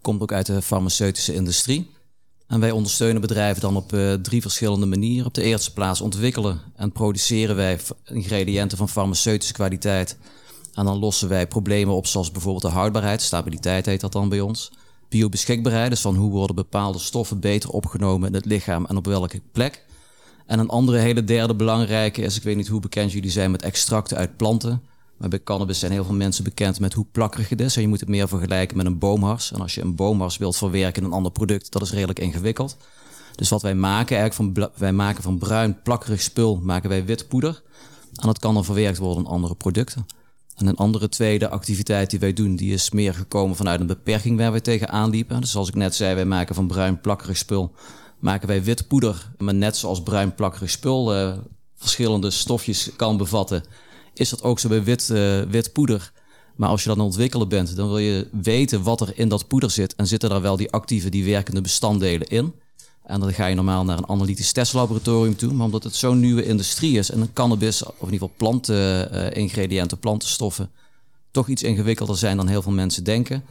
komt ook uit de farmaceutische industrie. En wij ondersteunen bedrijven dan op eh, drie verschillende manieren. Op de eerste plaats ontwikkelen en produceren wij ingrediënten van farmaceutische kwaliteit. En dan lossen wij problemen op zoals bijvoorbeeld de houdbaarheid, stabiliteit heet dat dan bij ons. Biobeschikbaarheid, dus van hoe worden bepaalde stoffen beter opgenomen in het lichaam en op welke plek. En een andere hele derde belangrijke is, ik weet niet hoe bekend jullie zijn met extracten uit planten. Maar bij cannabis zijn heel veel mensen bekend met hoe plakkerig het is. En je moet het meer vergelijken met een boomhars. En als je een boomhars wilt verwerken in een ander product, dat is redelijk ingewikkeld. Dus wat wij maken, eigenlijk van, wij maken van bruin plakkerig spul, maken wij wit poeder. En dat kan dan verwerkt worden in andere producten. En een andere tweede activiteit die wij doen, die is meer gekomen vanuit een beperking waar wij tegenaan liepen. Dus zoals ik net zei, wij maken van bruin plakkerig spul, maken wij wit poeder. Maar net zoals bruin plakkerig spul uh, verschillende stofjes kan bevatten, is dat ook zo bij wit, uh, wit poeder. Maar als je dat aan ontwikkelen bent, dan wil je weten wat er in dat poeder zit. En zitten daar wel die actieve, die werkende bestanddelen in. En dan ga je normaal naar een analytisch testlaboratorium toe. Maar omdat het zo'n nieuwe industrie is en cannabis, of in ieder geval planteningrediënten, uh, plantenstoffen, toch iets ingewikkelder zijn dan heel veel mensen denken,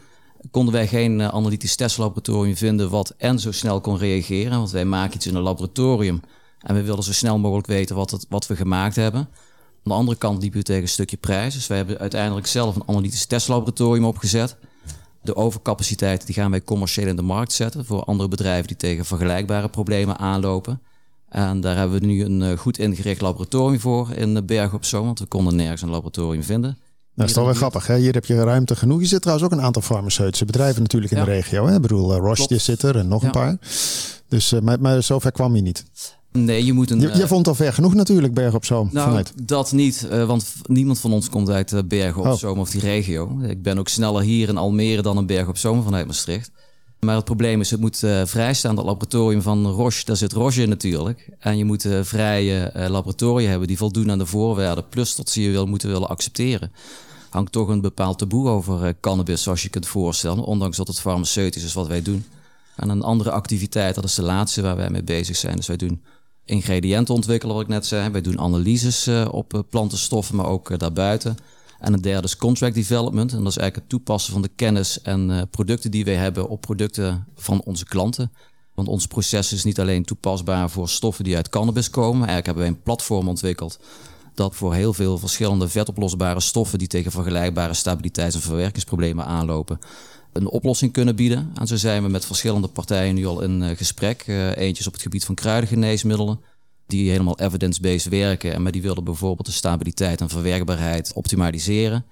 konden wij geen uh, analytisch testlaboratorium vinden wat en zo snel kon reageren. Want wij maken iets in een laboratorium en we wilden zo snel mogelijk weten wat, het, wat we gemaakt hebben. Aan de andere kant liepen we tegen een stukje prijs. Dus wij hebben uiteindelijk zelf een analytisch testlaboratorium opgezet. De overcapaciteit die gaan wij commercieel in de markt zetten voor andere bedrijven die tegen vergelijkbare problemen aanlopen. En daar hebben we nu een eh, goed ingericht laboratorium voor in de Berg op Zoom, want we konden nergens een laboratorium vinden. Dat is toch wel grappig. Hè? Hier heb je ruimte genoeg. Je zit trouwens ook een aantal farmaceutische bedrijven natuurlijk in Ja. de regio. Hè? Ik bedoel, uh, Roche zit er en nog een paar. Dus, uh, maar, maar zover kwam je niet. Nee, je moet een. Je, eh, je vond al ver genoeg natuurlijk, Berg op Zoom. Nou, vanuit. dat niet, eh, want niemand van ons komt uit uh, Bergen op Oh. Zoom of die regio. Ik ben ook sneller hier in Almere dan in Bergen op Zoom vanuit Maastricht. Maar het probleem is, het moet eh, vrijstaan. Dat laboratorium van Roche, daar zit Roche in natuurlijk. En je moet een vrije eh, laboratoria hebben die voldoen aan de voorwaarden. Plus dat ze je wil, moeten willen accepteren. Hangt toch een bepaald taboe over eh, cannabis, zoals je kunt voorstellen. Ondanks dat het farmaceutisch is wat wij doen. En een andere activiteit, dat is de laatste waar wij mee bezig zijn. Dus wij doen ingrediënten ontwikkelen, wat ik net zei. Wij doen analyses uh, op uh, plantenstoffen, maar ook uh, daarbuiten. En een derde is contract development. En dat is eigenlijk het toepassen van de kennis en producten die wij hebben op producten van onze klanten. Want ons proces is niet alleen toepasbaar voor stoffen die uit cannabis komen. Eigenlijk hebben wij een platform ontwikkeld dat voor heel veel verschillende vetoplosbare stoffen die tegen vergelijkbare stabiliteits- en verwerkingsproblemen aanlopen, een oplossing kunnen bieden. En zo zijn we met verschillende partijen nu al in uh, gesprek. Uh, eentje op het gebied van kruidengeneesmiddelen, die helemaal evidence-based werken. En maar die willen bijvoorbeeld de stabiliteit en verwerkbaarheid optimaliseren.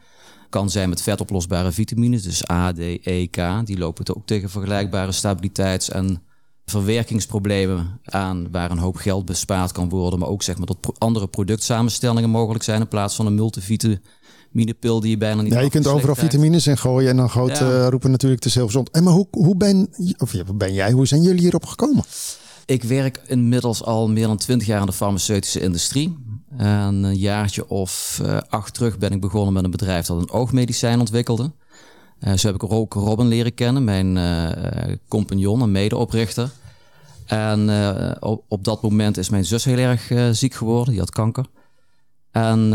Kan zijn met vetoplosbare vitamines, dus A, D, E, K. Die lopen ook tegen vergelijkbare stabiliteits- en verwerkingsproblemen aan, waar een hoop geld bespaard kan worden. Maar ook zeg maar dat andere productsamenstellingen mogelijk zijn in plaats van een multivitamine-pil die je bijna niet Ja, je kunt overal krijgt. vitamines in gooien en dan groot Ja. uh, roepen natuurlijk is heel gezond. En maar hoe, hoe ben, of ja, ben jij, hoe zijn jullie hierop gekomen? Ik werk inmiddels al meer dan twintig jaar in de farmaceutische industrie. En een jaartje of uh, acht terug ben ik begonnen met een bedrijf dat een oogmedicijn ontwikkelde. Uh, zo heb ik ook Robin leren kennen, mijn compagnon en medeoprichter. En op, op, dat moment is mijn zus heel erg ziek geworden. Die had kanker. En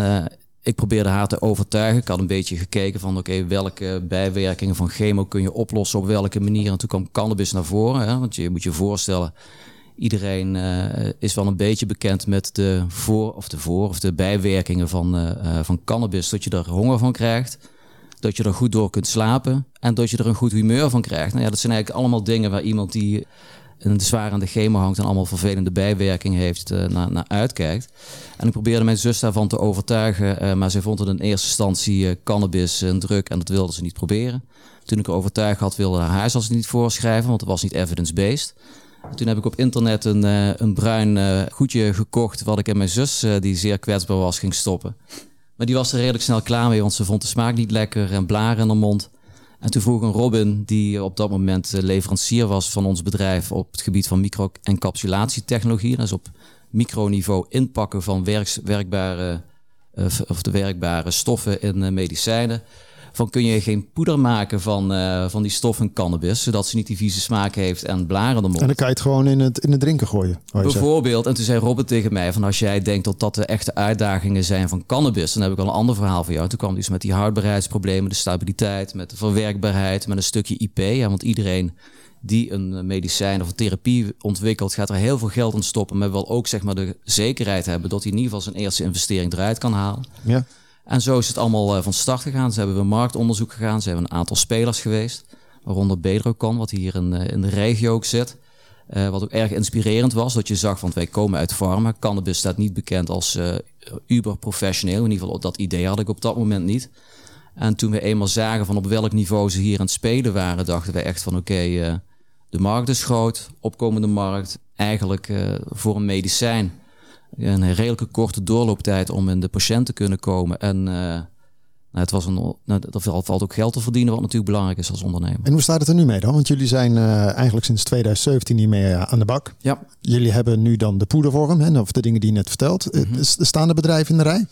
ik probeerde haar te overtuigen. Ik had een beetje gekeken van... oké, welke bijwerkingen van chemo kun je oplossen... op welke manier. En toen kwam cannabis naar voren. Hè? Want je moet je voorstellen... iedereen uh, is wel een beetje bekend met de voor... of de voor- of de bijwerkingen van, uh, van cannabis. Dat je er honger van krijgt. Dat je er goed door kunt slapen. En dat je er een goed humeur van krijgt. Nou ja, dat zijn eigenlijk allemaal dingen waar iemand die een zwaar aan de chemo hangt en allemaal vervelende bijwerkingen heeft, uh, naar, naar uitkijkt. En ik probeerde mijn zus daarvan te overtuigen, uh, maar zij vond het in eerste instantie uh, cannabis en druk en dat wilde ze niet proberen. Toen ik haar overtuigd had, wilde haar huisarts niet voorschrijven, want het was niet evidence-based. Toen heb ik op internet een, een bruin goedje gekocht, wat ik in mijn zus, die zeer kwetsbaar was, ging stoppen. Maar die was er redelijk snel klaar mee, want ze vond de smaak niet lekker en blaren in de mond. En toen vroeg een Robin, die op dat moment leverancier was van ons bedrijf op het gebied van micro-encapsulatietechnologie. Dat is op microniveau inpakken van werkbare, uh, of de werkbare stoffen in uh, medicijnen. Van kun je geen poeder maken van, uh, van die stof in cannabis, zodat ze niet die vieze smaak heeft en blaren de mond. En dan kan je het gewoon in het, in het drinken gooien. Bijvoorbeeld, en toen zei Robert tegen mij van als jij denkt dat dat de echte uitdagingen zijn van cannabis, dan heb ik al een ander verhaal voor jou. Toen kwam dus met die houdbaarheidsproblemen, de stabiliteit, met de verwerkbaarheid, met een stukje IP. Ja, want iedereen die een medicijn of een therapie ontwikkelt, gaat er heel veel geld in stoppen, maar wil ook zeg maar de zekerheid hebben dat hij in ieder geval zijn eerste investering eruit kan halen. Ja. En zo is het allemaal uh, van start gegaan. Ze hebben we marktonderzoek gegaan. Ze hebben een aantal spelers geweest. Waaronder Bedrocan, wat hier in, uh, in de regio ook zit. Uh, wat ook erg inspirerend was. Dat je zag, want wij komen uit pharma. Cannabis staat niet bekend als uber professioneel. In ieder geval dat idee had ik op dat moment niet. En toen we eenmaal zagen van op welk niveau ze hier aan het spelen waren, dachten we echt van oké, de markt is groot, opkomende markt. eigenlijk uh, voor een medicijn een redelijke korte doorlooptijd om in de patiënt te kunnen komen. En uh, nou, het was een, nou, er valt ook geld te verdienen, wat natuurlijk belangrijk is als ondernemer. En hoe staat het er nu mee dan? Want jullie zijn uh, eigenlijk sinds 2017 niet meer aan de bak. Ja. Jullie hebben nu dan de poedervorm, hè, of de dingen die je net vertelt. Mm -hmm. Staan de bedrijven in de rij?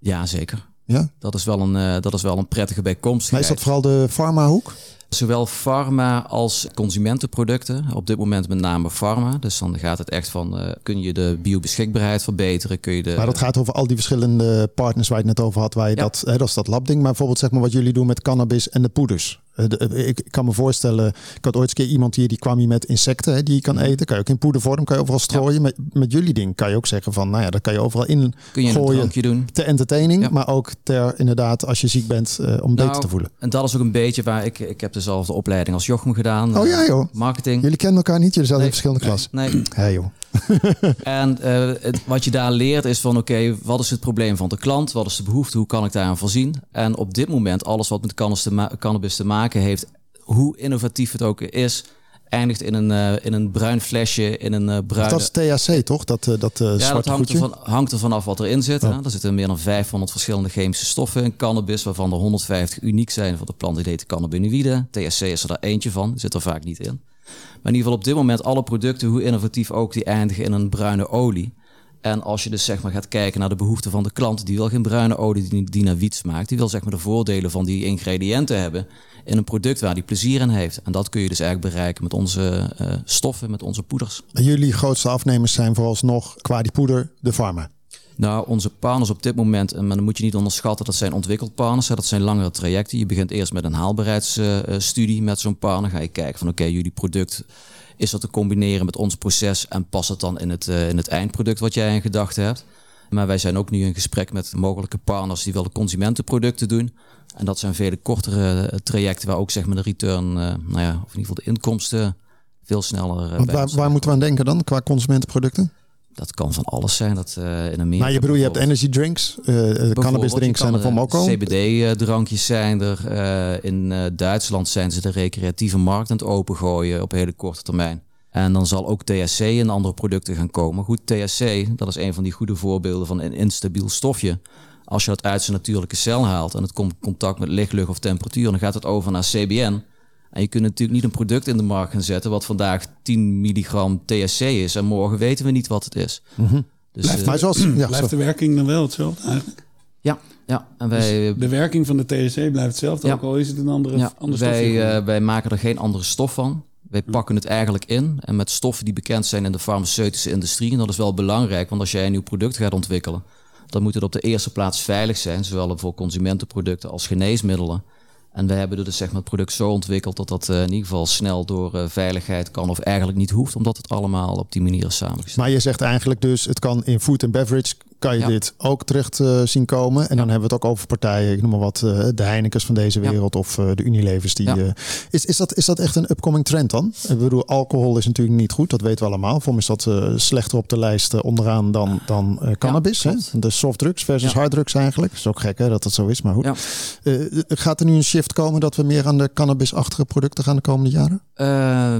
Ja, zeker. Ja? Dat, is wel een, uh, dat is wel een prettige bijkomstigheid. Maar is dat vooral de farmahoek? Zowel pharma als consumentenproducten. Op dit moment met name pharma. Dus dan gaat het echt van, uh, kun je de biobeschikbaarheid verbeteren? Kun je de, maar dat gaat over al die verschillende partners waar je het net over had. Waar je ja. dat, hè, dat is dat labding. Maar bijvoorbeeld zeg maar wat jullie doen met cannabis en de poeders. Ik kan me voorstellen, ik had ooit eens een keer iemand hier die kwam hier met insecten hè, die je kan eten. Kan je ook in poedervorm, kan je overal strooien. Ja. Met, met jullie ding kan je ook zeggen van, nou ja, dat kan je overal in kun je gooien. Een doen. Ter entertaining, ja. maar ook ter inderdaad als je ziek bent uh, om nou, beter te voelen. En dat is ook een beetje waar ik, ik heb dezelfde opleiding als Jochem gedaan. Oh ja joh. Marketing. Jullie kennen elkaar niet, jullie zijn nee. in verschillende klas. Nee. Hey joh. en uh, het, wat je daar leert is van oké, okay, wat is het probleem van de klant? Wat is de behoefte? Hoe kan ik daaraan voorzien? En op dit moment alles wat met cannabis te, ma cannabis te maken heeft, hoe innovatief het ook is, eindigt in een, uh, in een bruin flesje, in een uh, bruin. Dat is THC toch? Dat, uh, dat ja, dat hangt ervan, hangt ervan af wat erin zit. Oh. Er zitten meer dan 500 verschillende chemische stoffen in cannabis, waarvan er 150 uniek zijn voor de plant die heet cannabinoïden. THC is er daar eentje van, zit er vaak niet in. Maar in ieder geval op dit moment alle producten, hoe innovatief ook, die eindigen in een bruine olie. En als je dus zeg maar gaat kijken naar de behoeften van de klant, die wil geen bruine olie die, die naar wiet smaakt. Die wil zeg maar de voordelen van die ingrediënten hebben in een product waar die plezier in heeft. En dat kun je dus eigenlijk bereiken met onze uh, stoffen, met onze poeders. En jullie grootste afnemers zijn vooralsnog qua die poeder de farma. Nou, onze partners op dit moment, en dan moet je niet onderschatten, dat zijn ontwikkelpartners. Dat zijn langere trajecten. Je begint eerst met een haalbaarheidsstudie met zo'n partner. Ga je kijken van oké, okay, jullie product is dat te combineren met ons proces en past het dan in het, uh, in het eindproduct wat jij in gedachten hebt. Maar wij zijn ook nu in gesprek met mogelijke partners die willen consumentenproducten doen. En dat zijn vele kortere trajecten waar ook zeg maar de return, uh, nou ja, of in ieder geval de inkomsten veel sneller. Uh, waar, waar moeten we aan denken dan qua consumentenproducten? Dat kan van alles zijn. Dat uh, in Amerika. Maar je bedoelt, je hebt energy drinks, uh, cannabis drinks zijn er van al. CBD-drankjes zijn er. Uh, in Duitsland zijn ze de recreatieve markt aan het opengooien op hele korte termijn. En dan zal ook THC in andere producten gaan komen. Goed, THC, dat is een van die goede voorbeelden van een instabiel stofje. Als je dat uit zijn natuurlijke cel haalt en het komt in contact met licht, lucht of temperatuur, dan gaat het over naar CBN. En je kunt natuurlijk niet een product in de markt gaan zetten wat vandaag 10 milligram THC is en morgen weten we niet wat het is. Mm -hmm. dus, blijft, maar zoals, ja, blijft de werking dan wel hetzelfde eigenlijk? Ja, ja. En wij, dus de werking van de THC blijft hetzelfde, ja. ook al is het een andere, ja, ander wij, uh, wij maken er geen andere stof van. Wij pakken het eigenlijk in en met stoffen die bekend zijn in de farmaceutische industrie. En dat is wel belangrijk, want als jij een nieuw product gaat ontwikkelen, dan moet het op de eerste plaats veilig zijn, zowel voor consumentenproducten als geneesmiddelen. En we hebben dus zeg maar, het product zo ontwikkeld dat dat uh, in ieder geval snel door uh, veiligheid kan of eigenlijk niet hoeft, omdat het allemaal op die manier is samengesteld. Maar je zegt eigenlijk dus, het kan in food and beverage, kan je ja. dit ook terecht uh, zien komen. En ja. dan hebben we het ook over partijen, ik noem maar wat, de Heinekens van deze wereld ja. of de Unilevers. Die, is, is, dat, is dat echt een upcoming trend dan? Ik bedoel, alcohol is natuurlijk niet goed, dat weten we allemaal. Voor mij is dat slechter op de lijst onderaan dan, dan cannabis. hè? De softdrugs versus harddrugs eigenlijk. Dat is ook gek hè, dat dat zo is, maar goed. gaat er nu een shift komen dat we meer aan de cannabisachtige producten gaan de komende jaren?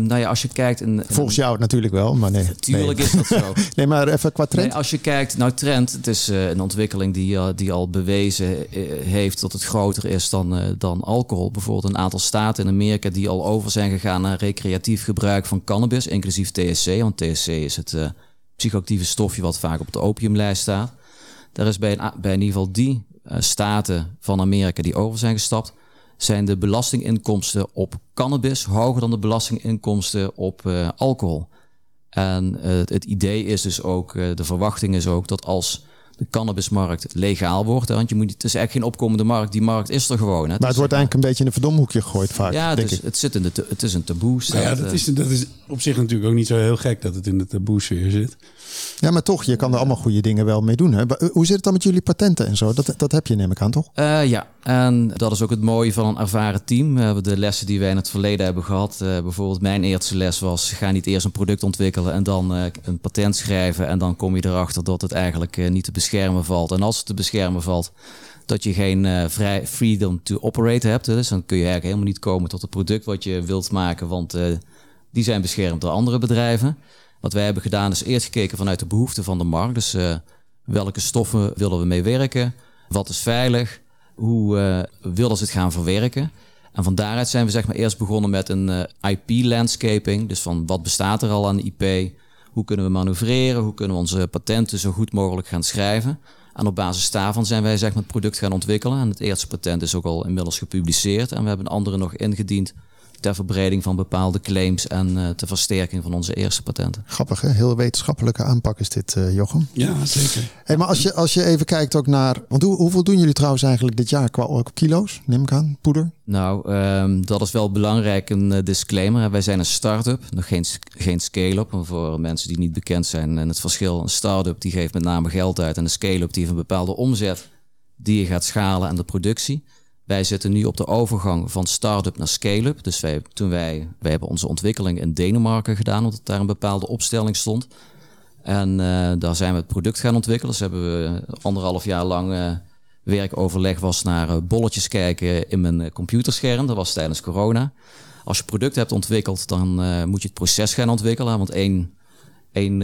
Nou ja, als je kijkt... In, in Volgens jou natuurlijk wel, maar nee. Tuurlijk nee. is dat zo. nee, maar even qua trend. Nee, als je kijkt, nou trend, het is uh, een ontwikkeling die, uh, die al bewezen heeft dat het groter is dan, dan alcohol. Bijvoorbeeld een aantal staten in Amerika die al over zijn gegaan naar recreatief gebruik van cannabis, inclusief THC. Want THC is het psychoactieve stofje wat vaak op de opiumlijst staat. Daar is bij, bij in ieder geval die staten van Amerika die over zijn gestapt, zijn de belastinginkomsten op cannabis hoger dan de belastinginkomsten op alcohol. En uh, het, het, idee is dus ook, uh, de verwachting is ook dat als de cannabismarkt legaal wordt, hè, want je moet, het is eigenlijk geen opkomende markt, die markt is er gewoon. Hè. Maar het, het wordt eigenlijk een beetje in een verdomhoekje gegooid vaak. Ja, denk dus, ik. het, zit in de, het is een taboe. Nou ja, dat is, dat is op zich natuurlijk ook niet zo heel gek dat het in de taboe sfeer zit. Ja, maar toch, je kan er allemaal goede dingen wel mee doen. Hè? Hoe zit het dan met jullie patenten en zo? Dat, dat heb je neem ik aan, toch? Uh, ja, en dat is ook het mooie van een ervaren team. Uh, de lessen die wij in het verleden hebben gehad. Uh, bijvoorbeeld mijn eerste les was... ga niet eerst een product ontwikkelen en dan een patent schrijven... en dan kom je erachter dat het eigenlijk niet te beschermen valt. En als het te beschermen valt... dat je geen freedom to operate hebt. Dus dan kun je eigenlijk helemaal niet komen tot het product wat je wilt maken... want die zijn beschermd door andere bedrijven... Wat wij hebben gedaan is eerst gekeken vanuit de behoeften van de markt. Dus welke stoffen willen we mee werken? Wat is veilig? Hoe willen ze het gaan verwerken? En van daaruit zijn we zeg maar eerst begonnen met een uh, IP-landscaping. Dus van wat bestaat er al aan IP? Hoe kunnen we manoeuvreren? Hoe kunnen we onze patenten zo goed mogelijk gaan schrijven? En op basis daarvan zijn wij zeg maar, het product gaan ontwikkelen. En het eerste patent is ook al inmiddels gepubliceerd. En we hebben andere nog ingediend ter verbreding van bepaalde claims en uh, ter versterking van onze eerste patenten. Grappig, hè? heel wetenschappelijke aanpak is dit, uh, Jochem. Ja, zeker. Hey, maar als je, als je even kijkt ook naar. Want hoe, hoeveel doen jullie trouwens eigenlijk dit jaar qua kilo's? Neem ik aan, poeder? Nou, um, dat is wel belangrijk, een uh, disclaimer. Wij zijn een start-up, nog geen, geen scale-up. Voor mensen die niet bekend zijn en het verschil. Een start-up die geeft met name geld uit en een scale-up die heeft een bepaalde omzet die je gaat schalen aan de productie. Wij zitten nu op de overgang van start-up naar scale-up. Dus wij, toen wij, wij hebben onze ontwikkeling in Denemarken gedaan, omdat daar een bepaalde opstelling stond. En uh, daar zijn we het product gaan ontwikkelen. Dus hebben we anderhalf jaar lang uh, werkoverleg was naar uh, bolletjes kijken in mijn computerscherm. Dat was tijdens corona. Als je product hebt ontwikkeld, dan moet je het proces gaan ontwikkelen. Want één, één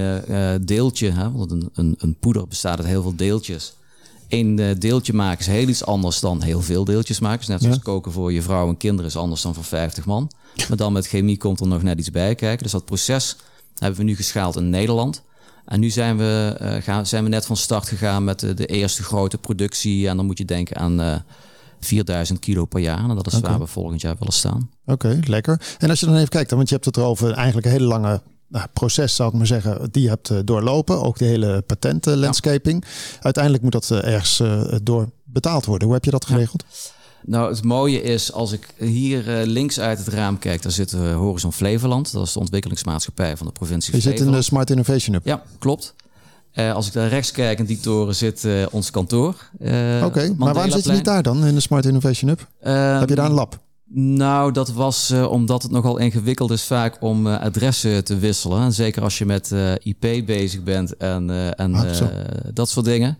deeltje, hè, want een, een, een poeder bestaat uit heel veel deeltjes één eh, deeltje maken is heel iets anders dan heel veel deeltjes maken. Dus net zoals koken voor je vrouw en kinderen is anders dan voor 50 man. Maar dan met chemie komt er nog net iets bij kijken. Dus dat proces hebben we nu geschaald in Nederland. En nu zijn we, uh, gaan, zijn we net van start gegaan met de, de, eerste grote productie. En dan moet je denken aan uh, 4000 kilo per jaar. En dat is okay. waar we volgend jaar willen staan. Oké, okay, lekker. En als je dan even kijkt, want je hebt het erover eigenlijk een hele lange nou, proces, zou ik maar zeggen, die je hebt uh, doorlopen. Ook de hele patentenlandscaping. Ja. Uiteindelijk moet dat uh, ergens uh, door betaald worden. Hoe heb je dat geregeld? Ja. Nou, het mooie is, als ik hier links uit het raam kijk, daar zit Horizon Flevoland. Dat is de ontwikkelingsmaatschappij van de provincie je Flevoland. Je zit in de Smart Innovation Hub. Ja, klopt. als ik daar rechts kijk in die toren zit ons kantoor. Oké, okay, maar waarom zit je niet daar dan, in de Smart Innovation Hub? heb je daar een lab? Nou, dat was uh, omdat het nogal ingewikkeld is vaak om uh, adressen te wisselen. En zeker als je met uh, IP bezig bent en, en ah, dat soort dingen.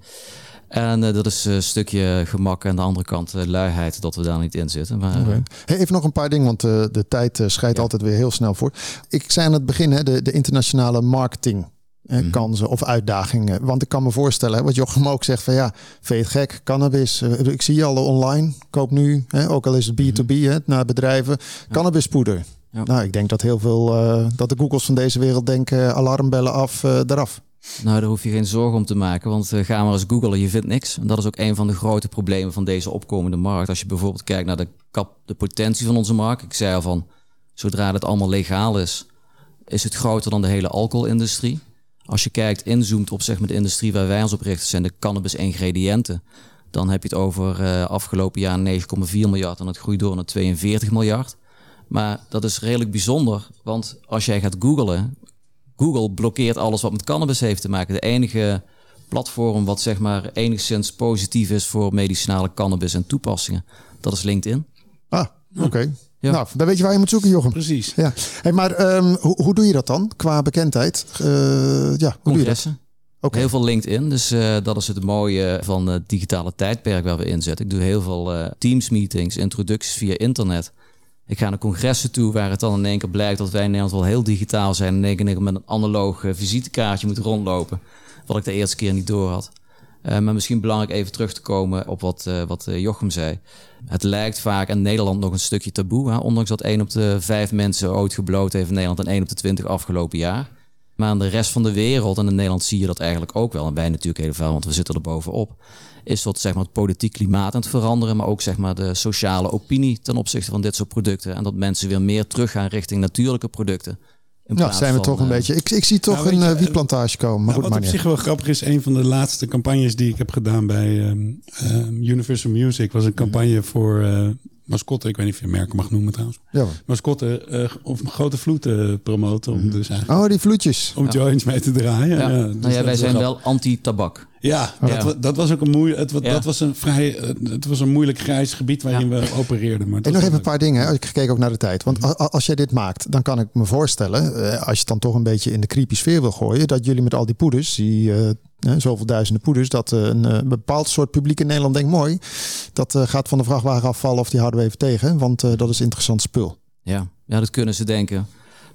En dat is een stukje gemak en de andere kant luiheid dat we daar niet in zitten. Maar, okay. hey, even nog een paar dingen, want de tijd scheidt ja. altijd weer heel snel voor. Ik zei aan het begin, hè, de, de internationale marketing mm. kansen of uitdagingen. Want ik kan me voorstellen, wat Jochem ook zegt van ja, vind je het gek, cannabis. Ik zie je al online, koop nu, hè, ook al is het B2B, mm. hè, naar bedrijven, cannabispoeder. Ja. Nou, ik denk dat heel veel, uh, dat de Googles van deze wereld denken, alarmbellen af, uh, eraf. Nou, daar hoef je geen zorgen om te maken, want uh, ga maar eens googlen, je vindt niks. En dat is ook een van de grote problemen van deze opkomende markt. Als je bijvoorbeeld kijkt naar de, kap, de potentie van onze markt. Ik zei al van, zodra het allemaal legaal is, is het groter dan de hele alcoholindustrie. Als je kijkt, inzoomt op zeg maar, de industrie waar wij ons op richten, zijn de cannabis-ingrediënten. Dan heb je het over uh, afgelopen jaar 9,4 miljard en het groeit door naar 42 miljard. Maar dat is redelijk bijzonder, want als jij gaat googlen, Google blokkeert alles wat met cannabis heeft te maken. De enige platform wat zeg maar enigszins positief is voor medicinale cannabis en toepassingen, dat is LinkedIn. Ah, oké. Ja. Nou, dan weet je waar je moet zoeken, Jochem. Precies. Ja. Hey, maar um, hoe, hoe doe je dat dan qua bekendheid? Uh, ja, hoe doe je dat? Okay. Heel veel LinkedIn, dus uh, dat is het mooie van het digitale tijdperk waar we in zitten. Ik doe heel veel uh, Teams meetings, introducties via internet. Ik ga naar congressen toe waar het dan in één keer blijkt dat wij in Nederland wel heel digitaal zijn. En in één keer met een analoog visitekaartje moet rondlopen. Wat ik de eerste keer niet door had. Uh, maar misschien belangrijk even terug te komen op wat, uh, wat Jochem zei. Het lijkt vaak in Nederland nog een stukje taboe. Hè? Ondanks dat 1 op de 5 mensen ooit gebloot heeft in Nederland en 1 op de 20 afgelopen jaar. Maar in de rest van de wereld, en in Nederland zie je dat eigenlijk ook wel. En wij natuurlijk heel veel, want we zitten er bovenop. Is dat zeg maar, het politiek klimaat aan het veranderen. Maar ook zeg maar, de sociale opinie ten opzichte van dit soort producten. En dat mensen weer meer teruggaan richting natuurlijke producten. Ja, zijn we toch een uh, beetje. Ik, ik zie toch nou, een uh, wietplantage komen. Maar nou, goed, wat op zich wel grappig is, een van de laatste campagnes die ik heb gedaan bij um, um, Universal Music was een campagne voor uh, mascotte. Ik weet niet of je merken mag noemen trouwens. Ja. Mascotte uh, of grote vloed promoten. Om dus eigenlijk, oh, die vloedjes. Om ja. joints mee te draaien. Ja. ja dus nou ja, wij zijn wel anti-tabak. Ja, ja. Dat, dat, was ook een moeilijk. Het, dat was een vrij. Het was een moeilijk grijs gebied waarin we opereerden. Maar en nog even een paar dingen. Ik kijk ook naar de tijd. Want mm -hmm. als jij dit maakt, dan kan ik me voorstellen, als je het dan toch een beetje in de creepy sfeer wil gooien, dat jullie met al die poeders, die uh, zoveel duizenden poeders, dat een, een, bepaald soort publiek in Nederland denkt mooi, dat uh, gaat van de vrachtwagen afvallen of die houden we even tegen, want dat is interessant spul. Ja, ja, dat kunnen ze denken.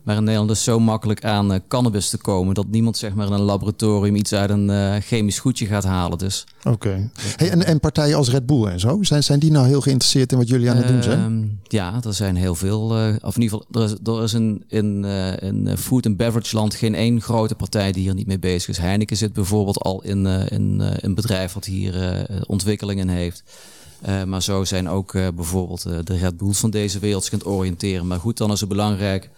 Maar in Nederland is zo makkelijk aan eh, cannabis te komen dat niemand zeg maar in een laboratorium iets uit een eh, chemisch goedje gaat halen. Dus Oké. Hey, en, en partijen als Red Bull en zo, zijn, zijn die nou heel geïnteresseerd in wat jullie aan het doen zijn? Ehm, ja, er zijn heel veel. eh, of in ieder geval, er is, er is een, in, in food and beverage land geen één grote partij die hier niet mee bezig is. Heineken zit bijvoorbeeld al in, in een bedrijf wat hier ontwikkelingen heeft. Maar zo zijn ook bijvoorbeeld de Red Bulls van deze wereld zich aan het oriënteren. Maar goed, dan is het belangrijk,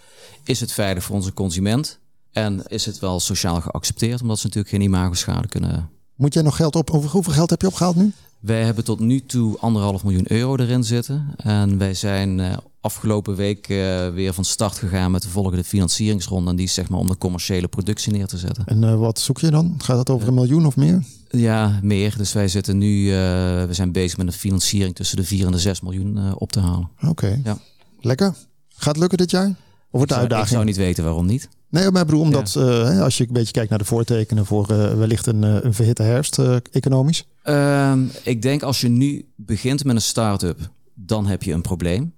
is het veilig voor onze consument? En is het wel sociaal geaccepteerd? Omdat ze natuurlijk geen imagoschade kunnen Moet jij nog geld op? Over hoeveel geld heb je opgehaald nu? wij hebben tot nu toe anderhalf miljoen euro erin zitten. En wij zijn eh, afgelopen week eh, weer van start gegaan met de volgende financieringsronde. En die is zeg maar om de commerciële productie neer te zetten. En eh, wat zoek je dan? Gaat het over een miljoen of meer? Ja, meer. Dus wij zitten nu, we zijn bezig met een financiering tussen de 4 en de 6 miljoen op te halen. Oké. Ja. Lekker. Gaat het lukken dit jaar? Of de Ik zou- Ik uitdaging? zou niet weten waarom niet. Nee, maar ik bedoel, omdat eh, als je een beetje kijkt naar de voortekenen voor eh, wellicht een, eh, een verhitte herfst economisch. Ehm, ik denk als je nu begint met een start-up, dan heb je een probleem.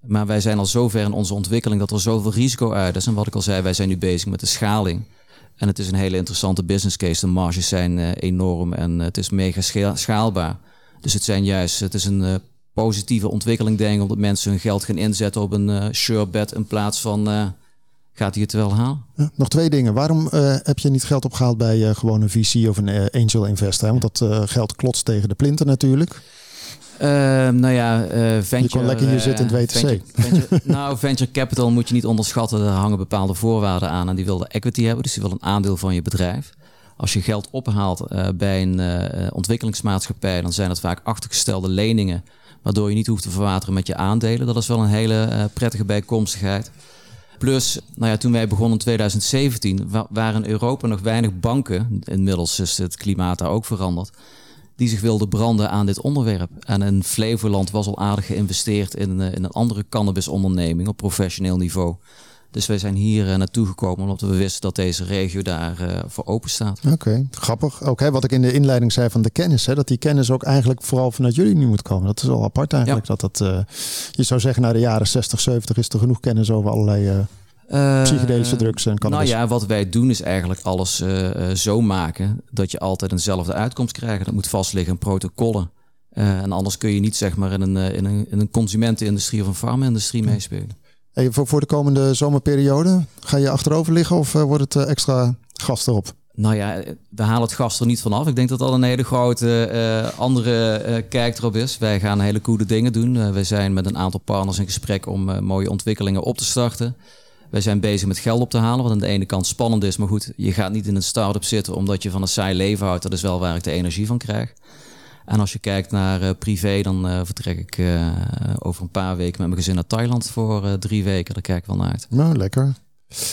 Maar wij zijn al zover in onze ontwikkeling dat er zoveel risico uit is. En wat ik al zei, wij zijn nu bezig met de schaling. En het is een hele interessante business case. De marges zijn enorm en het is mega scha- schaalbaar. Dus het zijn juist, het is een positieve ontwikkeling, denk omdat mensen hun geld gaan inzetten op een eh sure bet in plaats van eh, gaat hij het wel halen? Ja, nog twee dingen. Waarom eh, heb je niet geld opgehaald bij eh, gewoon een VC of een eh, angel investor? hè? Want dat eh, geld klotst tegen de plinten natuurlijk. Ehm, nou ja, eh venture... kon lekker hier eh, zitten in het WTC. venture- venture- nou, venture capital moet je niet onderschatten. Daar hangen bepaalde voorwaarden aan. En die wil de equity hebben, dus die wil een aandeel van je bedrijf. Als je geld ophaalt eh, bij een eh, ontwikkelingsmaatschappij... dan zijn dat vaak achtergestelde leningen... waardoor je niet hoeft te verwateren met je aandelen. Dat is wel een hele eh, prettige bijkomstigheid. Plus, nou ja, toen wij begonnen in 2017... wa- waren in Europa nog weinig banken... inmiddels is het klimaat daar ook veranderd die zich wilden branden aan dit onderwerp. En in Flevoland was al aardig geïnvesteerd in, eh, in een andere cannabisonderneming op professioneel niveau. Dus wij zijn hier eh, naartoe gekomen omdat we wisten dat deze regio daar eh, voor open staat. Oké, grappig. Ook hè, wat ik in de inleiding zei van de kennis. Hè, dat die kennis ook eigenlijk vooral vanuit jullie nu moet komen. Dat is wel apart eigenlijk. Dat dat, eh, je zou zeggen, na de jaren 60, 70 is er genoeg kennis over allerlei psychedelische drugs en cannabis. Nou ja, wat wij doen is eigenlijk alles zo maken dat je altijd eenzelfde uitkomst krijgt. Dat moet vastliggen in protocollen. En anders kun je niet zeg maar in een, in een, in een consumentenindustrie of een farmindustrie meespelen. Hey, voor, voor de komende zomerperiode, ga je achterover liggen of eh, wordt het eh, extra gas erop? Nou ja, we halen het gas er niet vanaf. Ik denk dat dat een hele grote eh, andere eh, kijk erop is. Wij gaan hele coole dingen doen. Wij zijn met een aantal partners in gesprek om mooie ontwikkelingen op te starten. Wij zijn bezig met geld op te halen, wat aan de ene kant spannend is. Maar goed, je gaat niet in een start-up zitten omdat je van een saai leven houdt. Dat is wel waar ik de energie van krijg. En als je kijkt naar eh, privé, dan eh, vertrek ik eh, over een paar weken met mijn gezin naar Thailand voor eh, drie weken. Daar kijk ik wel naar uit. Nou, lekker.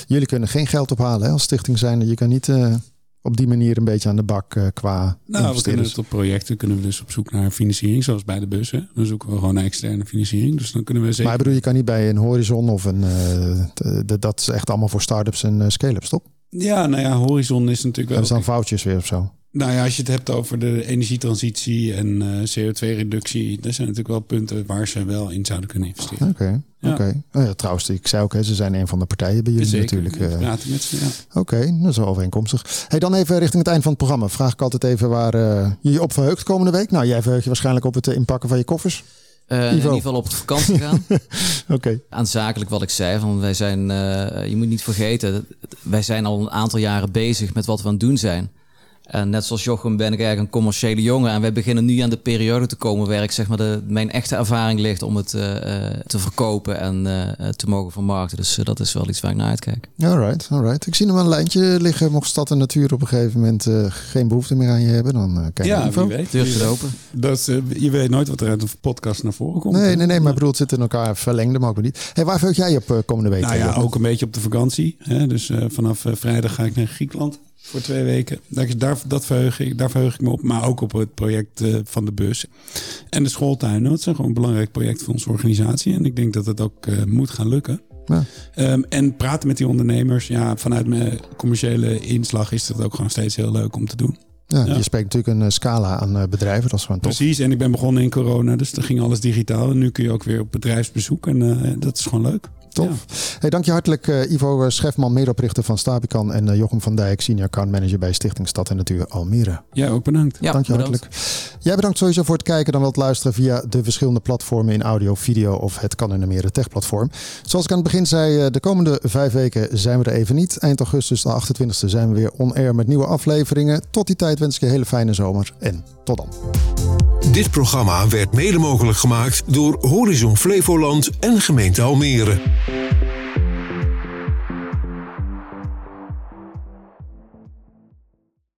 Jullie kunnen geen geld ophalen hè, als stichting zijn. Je kan niet eh, op die manier een beetje aan de bak eh, qua Nou, we kunnen het op projecten kunnen we dus op zoek naar financiering, zoals bij de bussen. Dan zoeken we gewoon naar externe financiering. Dus dan kunnen we zeker. Maar ik bedoel, je kan niet bij een Horizon of een... eh, dat is echt allemaal voor start-ups en scale-ups, toch? Ja, nou ja, Horizon is natuurlijk Dat wel. is dan foutjes weer of zo. Nou ja, als je het hebt over de energietransitie en eh, CO2-reductie, dat zijn natuurlijk wel punten waar ze wel in zouden kunnen investeren. Oké, Ja. oké. Oh ja, trouwens, ik zei ook, hè, ze zijn een van de partijen bij jullie Zeker, natuurlijk. eh. praten met ze, ja. Oké, dat is wel overeenkomstig. Hey, dan even richting het eind van het programma. Vraag ik altijd even waar eh, je je op verheugt komende week. Nou, jij verheugt je waarschijnlijk op het inpakken van je koffers. Eh, in ieder geval op het vakantie gaan. Oké. aanzakelijk wat ik zei. Van wij zijn, eh, je moet niet vergeten, wij zijn al een aantal jaren bezig met wat we aan het doen zijn. En net zoals Jochem ben ik eigenlijk een commerciële jongen. En wij beginnen nu aan de periode te komen waar ik zeg maar de, mijn echte ervaring ligt om het eh, eh, te verkopen en eh, te mogen vermarkten. Dus dat is wel iets waar ik naar uitkijk. Alright, alright. Ik zie nog wel een lijntje liggen. Mocht stad en natuur op een gegeven moment eh, geen behoefte meer aan je hebben, dan eh kijk je Ja, wie weet. Deur weet. open. Dat, eh, je weet nooit wat er uit een podcast naar voren komt. Nee, nee, nee, maar ik bedoel, het zit in elkaar verlengde, maar ook niet. Hey, waar verheug jij op komende week? Nou ja, ook een beetje op de vakantie. Hè? Dus eh, vanaf vrijdag ga ik naar Griekenland voor twee weken. Daar, daar, dat verheug ik, daar verheug ik me op. Maar ook op het project eh, van de bus. En de schooltuinen. Dat zijn gewoon een belangrijk project voor onze organisatie. En ik denk dat het ook eh, moet gaan lukken. Ja. Ehm, en praten met die ondernemers. Ja, vanuit mijn commerciële inslag is dat ook gewoon steeds heel leuk om te doen. Ja, Ja. Je spreekt natuurlijk een eh, scala aan bedrijven, dat is gewoon tof. Precies. En ik ben begonnen in corona. Dus dan ging alles digitaal. En nu kun je ook weer op bedrijfsbezoek. En dat is gewoon leuk. Tof. Hey, dank je hartelijk uh, Ivo Schefman, medeoprichter van Stabican en uh, Jochem van Dijk, senior account manager bij Stichting Stad en Natuur Almere. Ja, ook bedankt. Ja, dank je bedankt. hartelijk. Jij bedankt sowieso voor het kijken dan wel het luisteren via de verschillende platformen in audio, video of het kan in Almere Tech platform. Zoals ik aan het begin zei, de komende vijf weken zijn we er even niet. Eind augustus, de 28e, zijn we weer on-air met nieuwe afleveringen. Tot die tijd wens ik je een hele fijne zomer en tot dan. Dit programma werd mede mogelijk gemaakt door Horizon Flevoland en gemeente Almere.